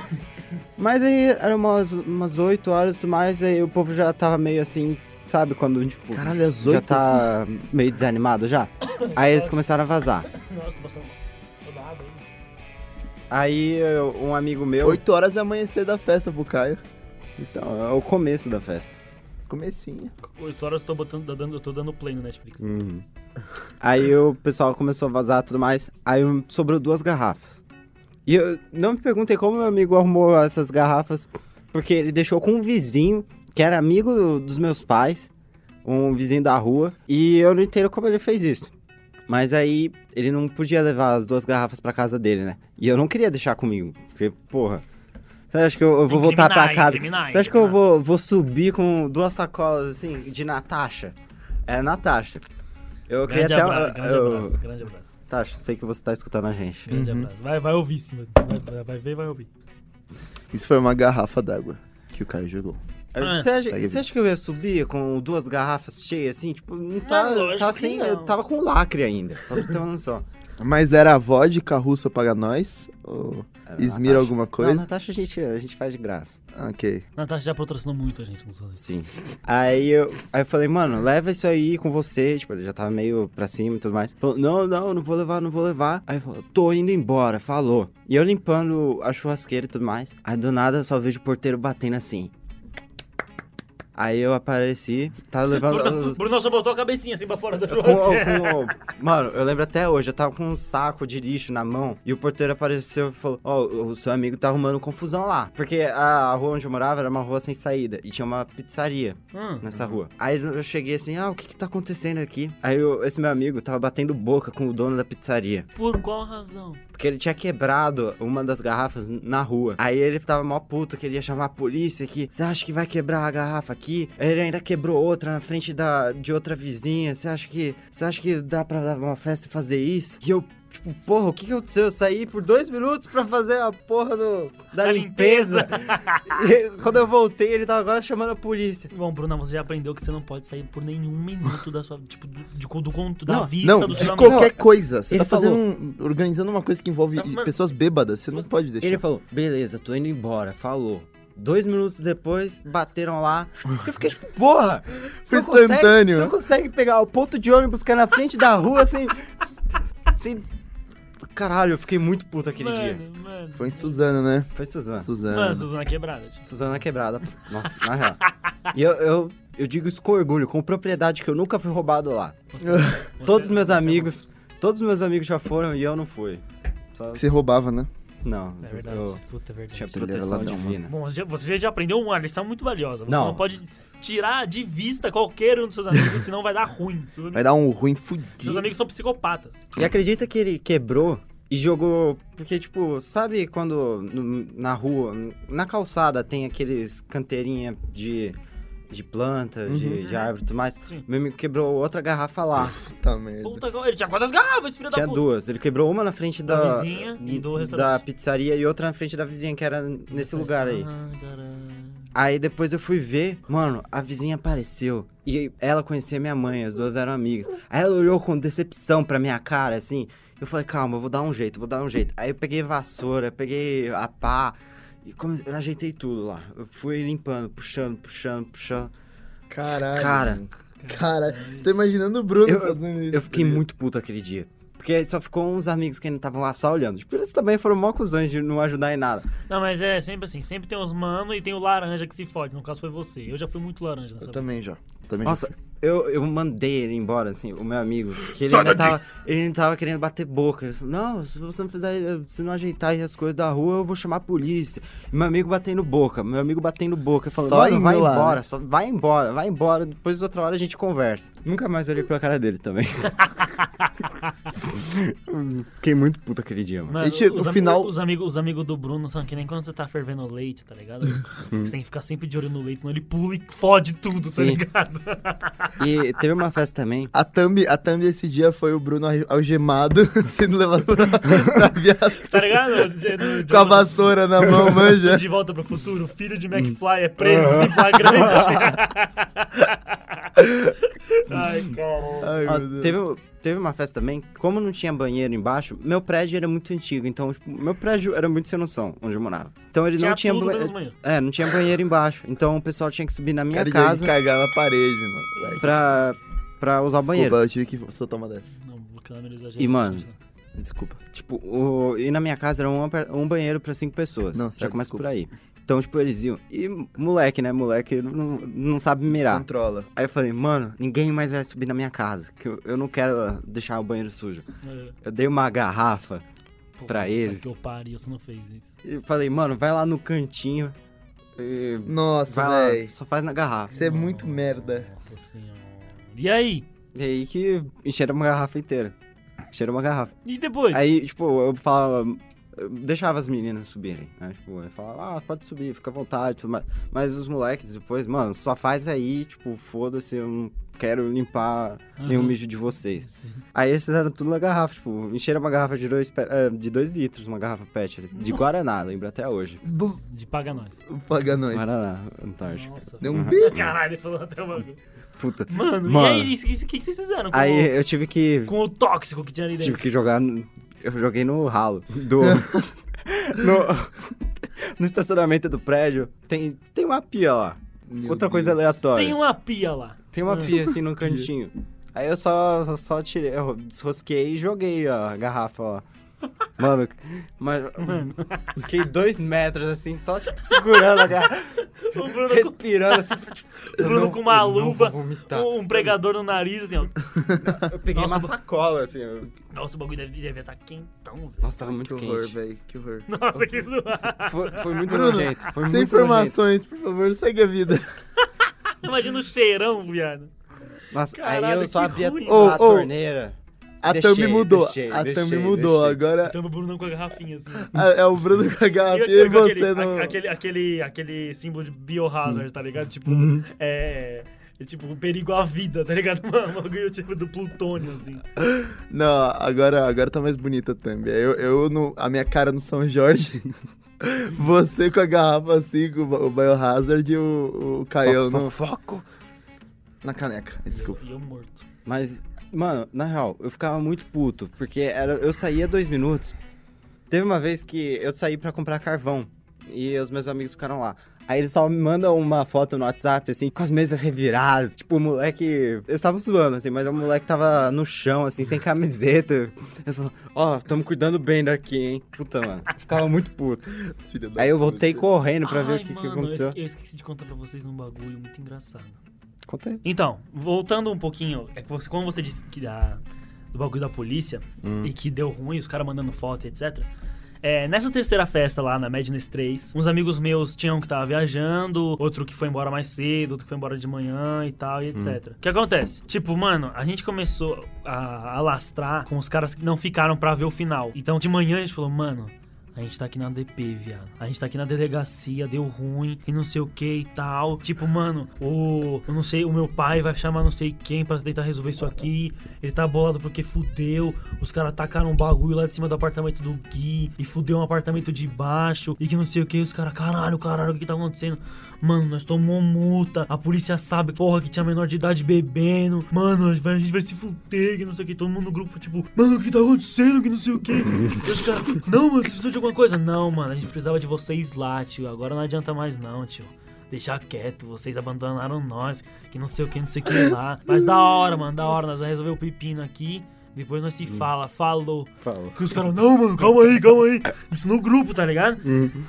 Mas aí eram umas, umas 8 horas e tudo mais, aí o povo já tava meio assim, sabe quando, tipo, Caralho, às já oito, tá meio desanimado já? Aí eles começaram a vazar. Nossa, tô passando toda a água aí. Aí eu- um amigo meu. 8 horas é amanhecer da festa pro Caio. Então, é o começo da festa. Comecinho. 8 horas eu tô, botando, tô dando, eu tô dando play no Netflix. Aí o pessoal começou a vazar e tudo mais. Aí sobrou duas garrafas. E eu não me perguntei como meu amigo arrumou essas garrafas, porque ele deixou com um vizinho que era amigo do- dos meus pais, um vizinho da rua, e eu não entendo como ele fez isso. Mas aí ele não podia levar as duas garrafas pra casa dele, né? E eu não queria deixar comigo, porque, porra. Você acha que eu, eu vou voltar pra Criminais, casa? Você acha que eu vou, vou subir com duas sacolas assim de Natasha? É Natasha. Eu queria Grande, até. abra- grande eu- abraço, grande abraço. Tasha, sei que você tá escutando a gente. Grande Uhum. abraço. Vai, vai ouvir sim, vai, vai, ver e vai ouvir. Isso foi uma garrafa d'água que o Caio jogou. Ah, Você acha, você acha que eu ia subir com duas garrafas cheias assim? Tipo, não tá, lógico tava que sem. não. Eu tava com lacre ainda. Só pra ter uma noção. Mas era vodka russa paga nós? Ou Era Esmira Natasha. alguma coisa? Não, Natasha a gente, a gente faz de graça. Ok. Natasha já patrocinou muito a gente nos rolês. Sim. Aí eu, aí eu falei, mano, leva isso aí com você. Tipo, ele já tava meio pra cima e tudo mais. Falou, não, não, não vou levar, não vou levar. Aí ele falou, tô indo embora, falou. E eu limpando a churrasqueira e tudo mais. Aí do nada eu só vejo o porteiro batendo assim. Aí eu apareci, tava levando. Bruno, Bruno só botou a cabecinha assim pra fora da Com, churrasqueira. com- mano, eu lembro até hoje, eu tava com um saco de lixo na mão e o porteiro apareceu e falou: Ó, o seu amigo tá arrumando confusão lá. Porque a, a rua onde eu morava era uma rua sem saída e tinha uma pizzaria Hum. nessa rua. Aí eu cheguei assim: ah, o que que tá acontecendo aqui? Aí eu- esse meu amigo tava batendo boca com o dono da pizzaria. Por qual razão? Porque ele tinha quebrado uma das garrafas na rua. Aí ele tava mó puto, que ele ia chamar a polícia aqui. Você acha que vai quebrar a garrafa aqui? Ele ainda quebrou outra na frente da, de outra vizinha. Você acha que. Você acha que dá pra dar uma festa e fazer isso? E eu. Tipo, porra, o que que aconteceu? Eu saí por dois minutos pra fazer a porra do, da Da limpeza. e quando eu voltei, ele tava quase chamando a polícia. Bom, Bruna, você já aprendeu que você não pode sair por nenhum minuto da sua. Tipo, do, de, do conto da Não, vista Não, do de seu amigo. qualquer coisa. Você ele tá fazendo falou- um, organizando uma coisa que envolve Sabe, pessoas bêbadas. Você não pode deixar. Ele falou, beleza, tô indo embora. Falou. Dois minutos depois, bateram lá. Eu fiquei tipo, porra! Foi você não consegue- instantâneo. Você não consegue pegar o ponto de ônibus que é na frente da rua sem. sem... Caralho, eu fiquei muito puto aquele dia. Mano, mano. Foi em Suzano, né? Foi Suzana. Suzano. Mano, Suzana quebrada. Tipo. Suzana quebrada. Nossa, na real. E eu, eu, eu digo isso com orgulho, com propriedade, que eu nunca fui roubado lá. Você- você- Todos os meus é amigos, todos os meus amigos já foram e eu não fui. Só- Você roubava, né? Não, É verdade. eu Puta, é verdade. tinha proteção ladrão, divina. Bom, você já- você já aprendeu uma lição muito valiosa. Você Não. não, pode tirar de vista qualquer um dos seus amigos, senão vai dar ruim. Seus amigos, Vai dar um ruim seus fudido. amigos são psicopatas. E acredita que ele quebrou e jogou. Porque, tipo, sabe quando no- na rua, na calçada tem aqueles canteirinha de, de planta, de, de árvore e tudo mais? Sim. Meu amigo quebrou outra garrafa lá. Puta merda. Puta, ele tinha quantas garrafas, filho Tinha da puta? duas. Ele quebrou uma na frente Da da. vizinha e do Da restaurante. pizzaria e outra na frente da vizinha, que era nesse lugar aí. Ah, caralho. Aí depois eu fui ver, mano, a vizinha apareceu. E ela conhecia minha mãe, as duas eram amigas. Aí ela olhou com decepção pra minha cara, assim. Eu falei, calma, eu vou dar um jeito, vou dar um jeito. Aí eu peguei vassoura, peguei a pá e come... eu ajeitei tudo lá. Eu fui limpando, puxando, puxando, puxando. Caralho. Cara. Cara, tô imaginando o Bruno Eu- fazendo isso. eu fiquei muito puto aquele dia. Porque só ficou uns amigos que ainda estavam lá só olhando. Tipo, eles também foram mó cuzões de não ajudar em nada. Não, mas é sempre assim, sempre tem os mano e tem o laranja que se fode. No caso foi você. Eu já fui muito laranja nessa Eu também já. Também Nossa, já. Eu, eu mandei ele embora, assim, o meu amigo. Que ele ainda tava, ele ainda tava querendo bater boca. Ele falou, não, se você não fizer, se não ajeitar aí as coisas da rua, eu vou chamar a polícia. E meu amigo batendo boca, meu amigo batendo boca. Falou, Só vai lá, embora, né? só vai embora, vai embora. Depois outra hora a gente conversa. Nunca mais olhei pra cara dele também. Fiquei muito puto aquele dia, mano. Mano, Gente, os, no final- os amigos, os amigos do Bruno são que nem quando você tá fervendo leite, tá ligado? você tem que ficar sempre de olho no leite, senão ele pula e fode tudo, tá Sim. ligado? E teve uma festa também. A thumb, a thumb esse dia foi o Bruno al- algemado, sendo levado pra, pra viatura tá ligado? De, de- de- com a vassoura na mão, manja. De volta pro futuro, o filho de McFly é preso em flagrante. Ai, Ai, cara. Ai, Deus. teve, teve uma festa também, como não tinha banheiro embaixo, meu prédio era muito antigo, então, tipo, meu prédio era muito sem noção, onde eu morava. Então ele Tinha não tinha banheiro. É, não tinha banheiro embaixo. Então o pessoal tinha que subir na minha Cara casa cagar na parede, mano. pra, pra usar o banheiro. Desculpa, eu tive que soltar uma dessa. Não, o câmera exagera. E, mano, Desculpa. Tipo, o, e na minha casa era um, um banheiro pra cinco pessoas. Não, Já começa desculpa. por aí. Então, tipo, eles iam. E moleque, né? Moleque não, não sabe mirar. Controla. Aí eu falei, mano, ninguém mais vai subir na minha casa. Que eu, eu não quero ah, deixar o banheiro sujo. É. Eu dei uma garrafa Pô, pra eles. Que eu pariu, você não fez isso. e falei, mano, vai lá no cantinho. E Nossa, vai lá, velho. só faz na garrafa. Você é muito merda. Nossa senhora. E aí? E aí que encheram uma garrafa inteira. Encheram uma garrafa. E depois? Aí, tipo, eu falava. Eu deixava as meninas subirem, né? Tipo, eu falava, ah, pode subir, fica à vontade, tudo mais. Mas os moleques depois, mano, só faz aí, tipo, foda-se, eu não quero limpar nenhum Aham. mijo de vocês. Sim. Aí eles fizeram tudo na garrafa, tipo, encheram uma garrafa de dois, eh, de dois litros, uma garrafa pet, de Guaraná, lembro até hoje. De paga nós. Paga nós. Guaraná, Antártica. Nossa. Deu um Uhum. bip. Caralho, ele falou até uma Puta. Mano, Mano. e aí, o que, que, vocês fizeram com, Aí eu tive que. o, com o tóxico que tinha ali Tive dentro? que jogar. Eu joguei no ralo. Do. no, no estacionamento do prédio. Tem, tem uma pia lá. Meu Outra coisa Deus. aleatória. Tem uma pia lá. Tem uma Ah. pia assim no cantinho. Aí eu só, só, só tirei, eu desrosquei e joguei a garrafa lá. Mano, mas. Mano. Fiquei dois metros assim, só tipo, segurando a garrafa, O Bruno, com, respirando assim. Tipo, o Bruno não- com uma luva, um pregador no nariz, assim, ó. Eu peguei Nossa, uma sacola assim. eu- Nossa, o bagulho deve, deve estar quentão, velho. Nossa, tava muito Que horror, quente. velho. Que horror. Nossa, que zoado. Foi, foi muito Bruno, nojento. Foi Sem muito informações, por favor, segue a vida. Imagina o cheirão, viado. nojento. Nossa, Caralho, aí eu só abri a, ruim. a ô. torneira. A Deixei, thumb mudou. deixei, a deixei, thumb mudou. deixei. Agora Então o Bruno com a garrafinha, assim. a- é o Bruno com a E garrafinha e com você aquele, no. a- aquele, aquele, aquele símbolo de biohazard, tá ligado? Tipo, Uhum. é, é tipo um perigo à vida, tá ligado? Mano, um bagulho tipo do plutônio, assim. Não, agora, agora tá mais bonita a thumb. Eu, eu no, a minha cara no São Jorge. Você com a garrafa assim, com o Biohazard e o, o Caião Foco, no, foco, foco. na caneca. Desculpa. E eu morto. Mas, mano, na real, eu ficava muito puto, porque era, eu saía dois minutos. Teve uma vez que eu saí pra comprar carvão e os meus amigos ficaram lá. Aí eles só me mandam uma foto no WhatsApp, assim, com as mesas reviradas. Tipo, o moleque. Eles estavam zoando, assim, mas o moleque tava no chão, assim, sem camiseta. Eles falaram, ó, tamo cuidando bem daqui, hein? Puta, mano. Eu Ficava muito puto. Aí eu voltei correndo pra ver o que, que mano, eu aconteceu. Eu esqueci de contar pra vocês um bagulho muito engraçado. Conta aí. Então, voltando um pouquinho, é que você, como você disse que da, do bagulho da polícia Hum. e que deu ruim, os caras mandando foto, e etc. É, nessa terceira festa lá na Madness 3, uns amigos meus tinham que tava viajando, outro que foi embora mais cedo, outro que foi embora de manhã e tal, e etc. O que acontece? Tipo, mano, a gente começou a alastrar com os caras que não ficaram pra ver o final. Então, de manhã a gente falou, mano, a gente tá aqui na DP, viado. A gente tá aqui na delegacia, deu ruim e não sei o que e tal. Tipo, mano, o. Eu não sei, o meu pai vai chamar não sei quem pra tentar resolver isso aqui. Ele tá bolado porque fudeu. Os caras tacaram um bagulho lá de cima do apartamento do Gui e fudeu um apartamento de baixo. E que não sei o que. Os caras, caralho, caralho, o que tá acontecendo? Mano, nós tomamos multa. A polícia sabe, porra, que tinha menor de idade bebendo. Mano, a gente vai, se fuder, que não sei o que. Todo mundo no grupo, tipo, mano, o que tá acontecendo? Que não sei o que. Os caras, não, mano, você precisa de alguma coisa? Não, mano, a gente precisava de vocês lá, tio. Agora não adianta mais, não, tio. Deixar quieto, vocês abandonaram nós, que não sei o que, não sei o que lá. Mas da hora, mano, da hora, nós vamos resolver o pepino aqui. Depois nós se fala, falou. Falou. Que os caras, não, mano, calma aí, calma aí. Isso no grupo, tá ligado?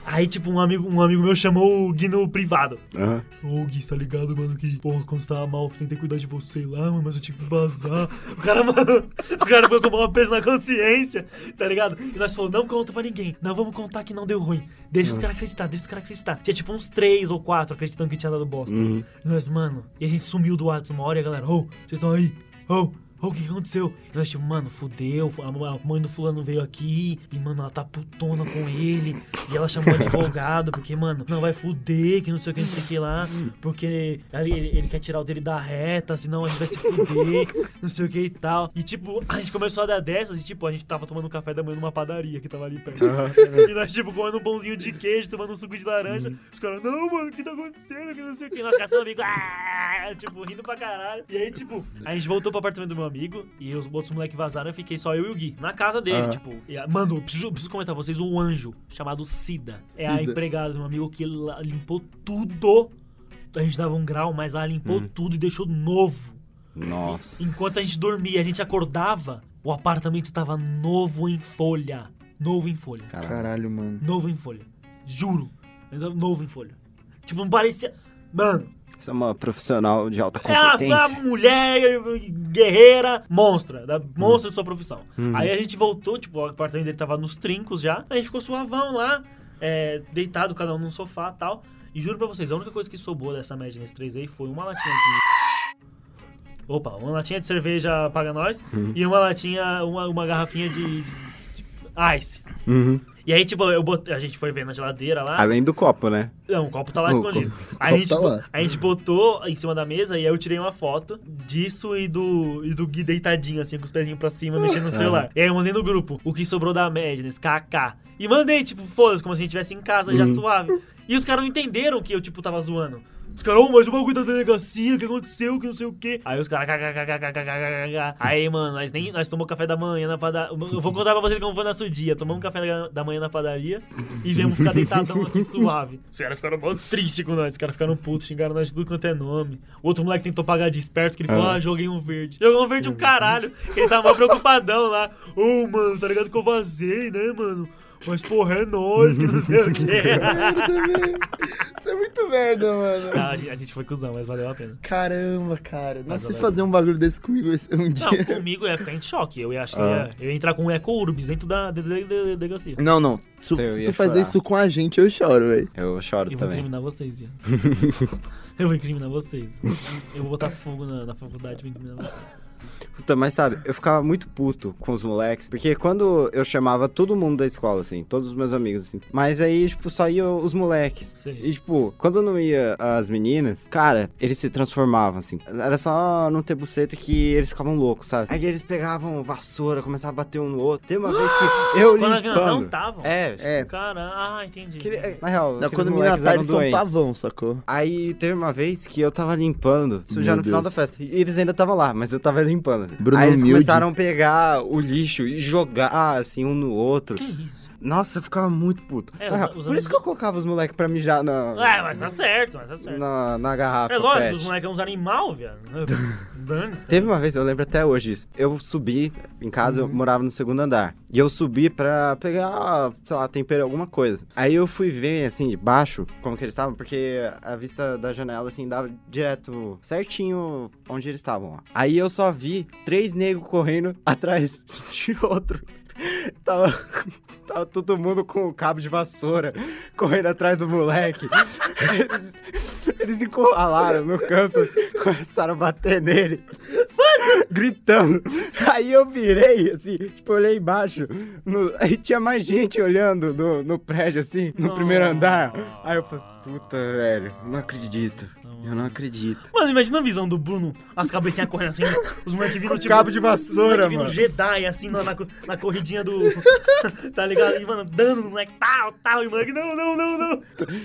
Aí, tipo, um amigo, um amigo meu chamou o Gui no privado. Aham. Ô, Gui, tá ligado, mano, que, porra, quando você tava mal, eu tentei cuidar de você lá, mano, mas eu tive que vazar. O cara, mano, o cara foi com uma peso na consciência, tá ligado? E nós falamos, não conta pra ninguém, não vamos contar que não deu ruim. Deixa os caras acreditar, deixa os caras acreditar. Tinha, tipo, uns três ou quatro acreditando que tinha dado bosta. Uhum. E nós, mano, e a gente sumiu do WhatsApp uma hora e a galera, ô, vocês estão aí? Ô, "Ô, o que aconteceu? E nós, tipo, mano, fudeu, a mãe do fulano veio aqui, e, mano, ela tá putona com ele, e ela chamou o advogado, porque, mano, não vai fuder, que não sei o que, não sei o que lá, porque ele, ele, quer tirar o dele da reta, senão a gente vai se fuder, não sei o que e tal. E, tipo, a gente começou a dar dessas, e, tipo, a gente tava tomando café da manhã numa padaria que tava ali perto. E nós, tipo, comendo um pãozinho de queijo, tomando um suco de laranja. Os caras, não, mano, o que tá acontecendo? Que não sei o que. Nós caçando amigo, ah! tipo, rindo pra caralho. E aí, tipo, a gente voltou pro apartamento do meu amigo e os outros moleques vazaram. Eu fiquei só eu e o Gui na casa dele, Aham. tipo. E, a- mano, eu preciso, eu preciso comentar pra vocês um anjo chamado Cida. É a Cida. empregada do meu amigo que limpou tudo. A gente dava um grau, mas ela limpou tudo e deixou novo. Nossa. Enquanto a gente dormia, a gente acordava, o apartamento tava novo em folha. Novo em folha. Caralho. Caralho, mano. Novo em folha. Juro. Novo em folha. Tipo, não parecia. Mano, Você é uma profissional de alta é competência. uma mulher guerreira, monstra. Da, monstra de sua profissão. Uhum. Aí a gente voltou, tipo, o apartamento dele tava nos trincos já. A gente ficou suavão lá, é, deitado, cada um num sofá e tal. E juro pra vocês, a única coisa que sobrou dessa média nesse 3 aí foi uma latinha de. Opa, uma latinha de cerveja paga nós e uma latinha, uma, uma garrafinha de, de- de ice. Uhum. E aí, tipo, eu botei, a gente foi ver na geladeira lá. Além do copo, né? Não, o copo tá lá O escondido. copo Aí a gente, tá bo- lá. a gente botou em cima da mesa e aí eu tirei uma foto disso e do, e do Gui deitadinho, assim, com os pezinhos pra cima, mexendo no celular. E aí eu mandei no grupo o que sobrou da Madness, KK. E mandei, tipo, foda-se, como se a gente estivesse em casa já suave. E os caras não entenderam que eu, tipo, tava zoando. Os caras, oh, mas o bagulho tá da delegacia, o que aconteceu, que não sei o quê. Aí os caras, aí, mano, nós nem, nós tomamos café da manhã na padaria. Eu vou contar pra vocês como foi nosso dia. Tomamos café da manhã na padaria e viemos ficar deitadão aqui suave. Os caras ficaram tristes com nós, os caras ficaram putos, xingaram nós de tudo quanto é nome. O outro moleque tentou pagar de esperto, que ele falou, ah, ah joguei um verde. Jogou um verde um caralho, ele tá tava preocupadão lá. Ô, oh, mano, tá ligado que eu vazei, né, mano? Mas, porra, é nóis, que não sei o quê. Isso é muito merda, mano. Ah, a gente- a gente foi cuzão, mas valeu a pena. Caramba, cara. Mas Nossa, se fazer um bagulho desse comigo esse- um Não, dia. comigo eu ia ficar em choque. Eu ia, acho que Ah. eu ia, eu ia entrar com um eco urbis dentro da de- de- de- delegacia. Não, não. Se, Eu se ia tu fazer chorar. isso com a gente, eu choro, velho. Eu choro Eu vou também. incriminar vocês, viado. eu vou incriminar vocês. Eu vou botar fogo na, na faculdade e vou incriminar vocês. Puta, mas sabe, eu ficava muito puto com os moleques, porque quando eu chamava todo mundo da escola, assim, todos os meus amigos, assim, mas aí, tipo, só iam os moleques. Sei. E, tipo, quando não ia as meninas, cara, eles se transformavam, assim. Era só não ter buceta que eles ficavam loucos, sabe? Aí eles pegavam vassoura, começavam a bater um no outro. Teve uma vez que eu Quando a limpando... não estavam? É, É. Cara, ah, entendi. que ele- na real, Não, quando tá, eram eles são doentes. pavão, sacou? Aí teve uma vez que eu tava limpando, isso já no final da Deus. festa. E eles ainda estavam lá, mas eu tava limpando. Assim. Bruno Aí eles humilde. começaram a pegar o lixo e jogar assim um no outro. Que isso? Nossa, eu ficava muito puto. É, real, os- por isso que eu colocava os moleques pra mijar na, É, mas tá certo, mas tá certo. na, na garrafa. é lógico, pet. os moleques são uns animal, viado. Teve uma vez, eu lembro até hoje isso. Eu subi em casa, eu morava no segundo andar. E eu subi pra pegar, sei lá, tempero, alguma coisa. Aí eu fui ver, assim, de baixo, como que eles estavam, porque a vista da janela, assim, dava direto certinho onde eles estavam. Aí eu só vi três negros correndo atrás de outro. Tava, tava todo mundo com o cabo de vassoura correndo atrás do moleque. Eles, encurralaram no canto, assim, começaram a bater nele, gritando. Aí eu virei, assim, tipo, olhei embaixo. no- aí tinha mais gente olhando no, no prédio, assim, no primeiro andar. Aí eu falei, puta, velho, não acredito. Eu não acredito. Mano, imagina a visão do Bruno, as cabecinhas correndo assim, os moleques vindo tipo. cabo de vassoura, os mano. Jedi, assim, na, na, na corridinha do. tá ligado? E, mano, dando no moleque, tal, tal, e o moleque, não, não, não, não.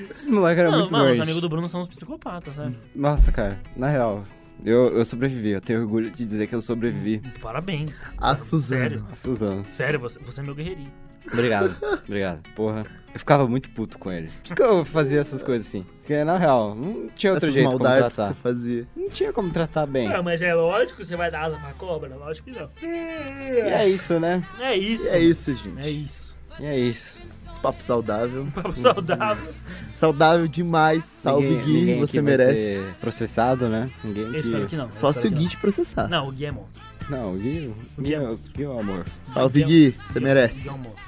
Esses moleques eram muito mano, os doentes. amigos do Bruno são uns psicopatas, sabe? Nossa, cara, na real, eu, eu sobrevivi. Eu tenho orgulho de dizer que eu sobrevivi. Parabéns. A Suzana. Sério, A Suzana. sério, você, você é meu guerreirinho. Obrigado, obrigado. Porra, eu ficava muito puto com eles. Por isso que eu fazia essas coisas assim. Porque, na real, não tinha outro Essas jeito como maldades que tratar. você fazia. Não tinha como tratar bem. É, mas é lógico que você vai dar asa pra cobra? Lógico que não. E é isso, né? É isso. E é isso, gente. É isso. E é isso. Esse papo saudável. Papo saudável. Saudável demais. Salve, Ninguém- Gui. ninguém Você aqui vai merece. ser processado, né? Ninguém Eu que... espero que não. Só se o Gui te processar. Não, o Gui é monstro. Não, o Gui, o Gui, é, o Gui é o amor. Salve, Gui é- Gui. Você Gui é- merece. Gui é um monstro,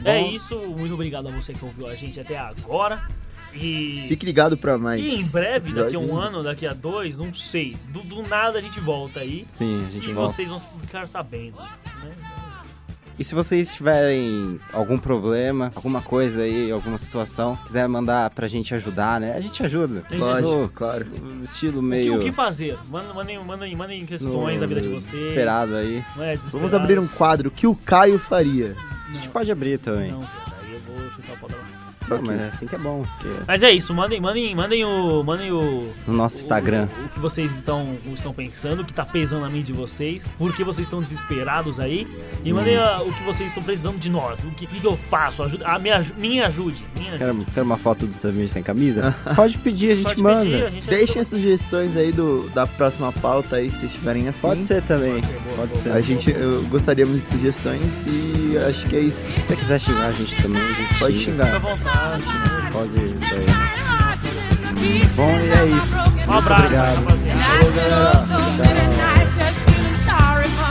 É. Bom. É isso. Muito obrigado a você que ouviu a gente até agora. E, Fique ligado pra mais. e em breve, daqui a um ano, daqui a dois, não sei. Do, do nada a gente volta aí. Sim, a gente E volta. vocês vão ficar sabendo. Né? E se vocês tiverem algum problema, alguma coisa aí, alguma situação, quiser mandar pra gente ajudar, né? A gente ajuda. Lógico, No claro. estilo O que, meio. o que fazer? Mandem, mandem, mandem, questões no da vida de vocês. Desesperado aí. É desesperado. Vamos abrir um quadro. O que o Caio faria? A gente pode abrir também. Não, mas é assim que é bom, porque Mas é isso, mandem, mandem, mandem o. Mandem o. no nosso Instagram. O, o que vocês estão, estão pensando, o que tá pesando na mente de vocês, por que vocês estão desesperados aí. E mandem Hum. a- o que vocês estão precisando de nós. O que, que, que eu faço? Ajuda, a, me, aju- me ajude. Me ajude. Quer, quer uma foto do Samir sem camisa? Pode pedir, a gente Pode manda. pedir, a gente Deixem as sugestões aí do, da próxima pauta aí, se estiverem afim. Pode ser também. Pode ser, boa, Pode boa. ser. A gente, eu gostaríamos de sugestões e acho que é isso. Se você quiser xingar a gente também, a gente Pode xinga. Fica à xingar. vontade. Pode isso aí. Bom, e é isso. Um Muito abraço, obrigado. rapaziada. Falou, galera. Tchau.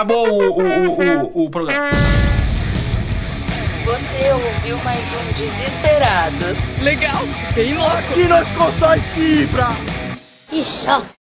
Acabou, o, o, o, o, o programa. Você ouviu mais um Desesperados. Legal, bem louco. Aqui nós constrói fibra. Ó.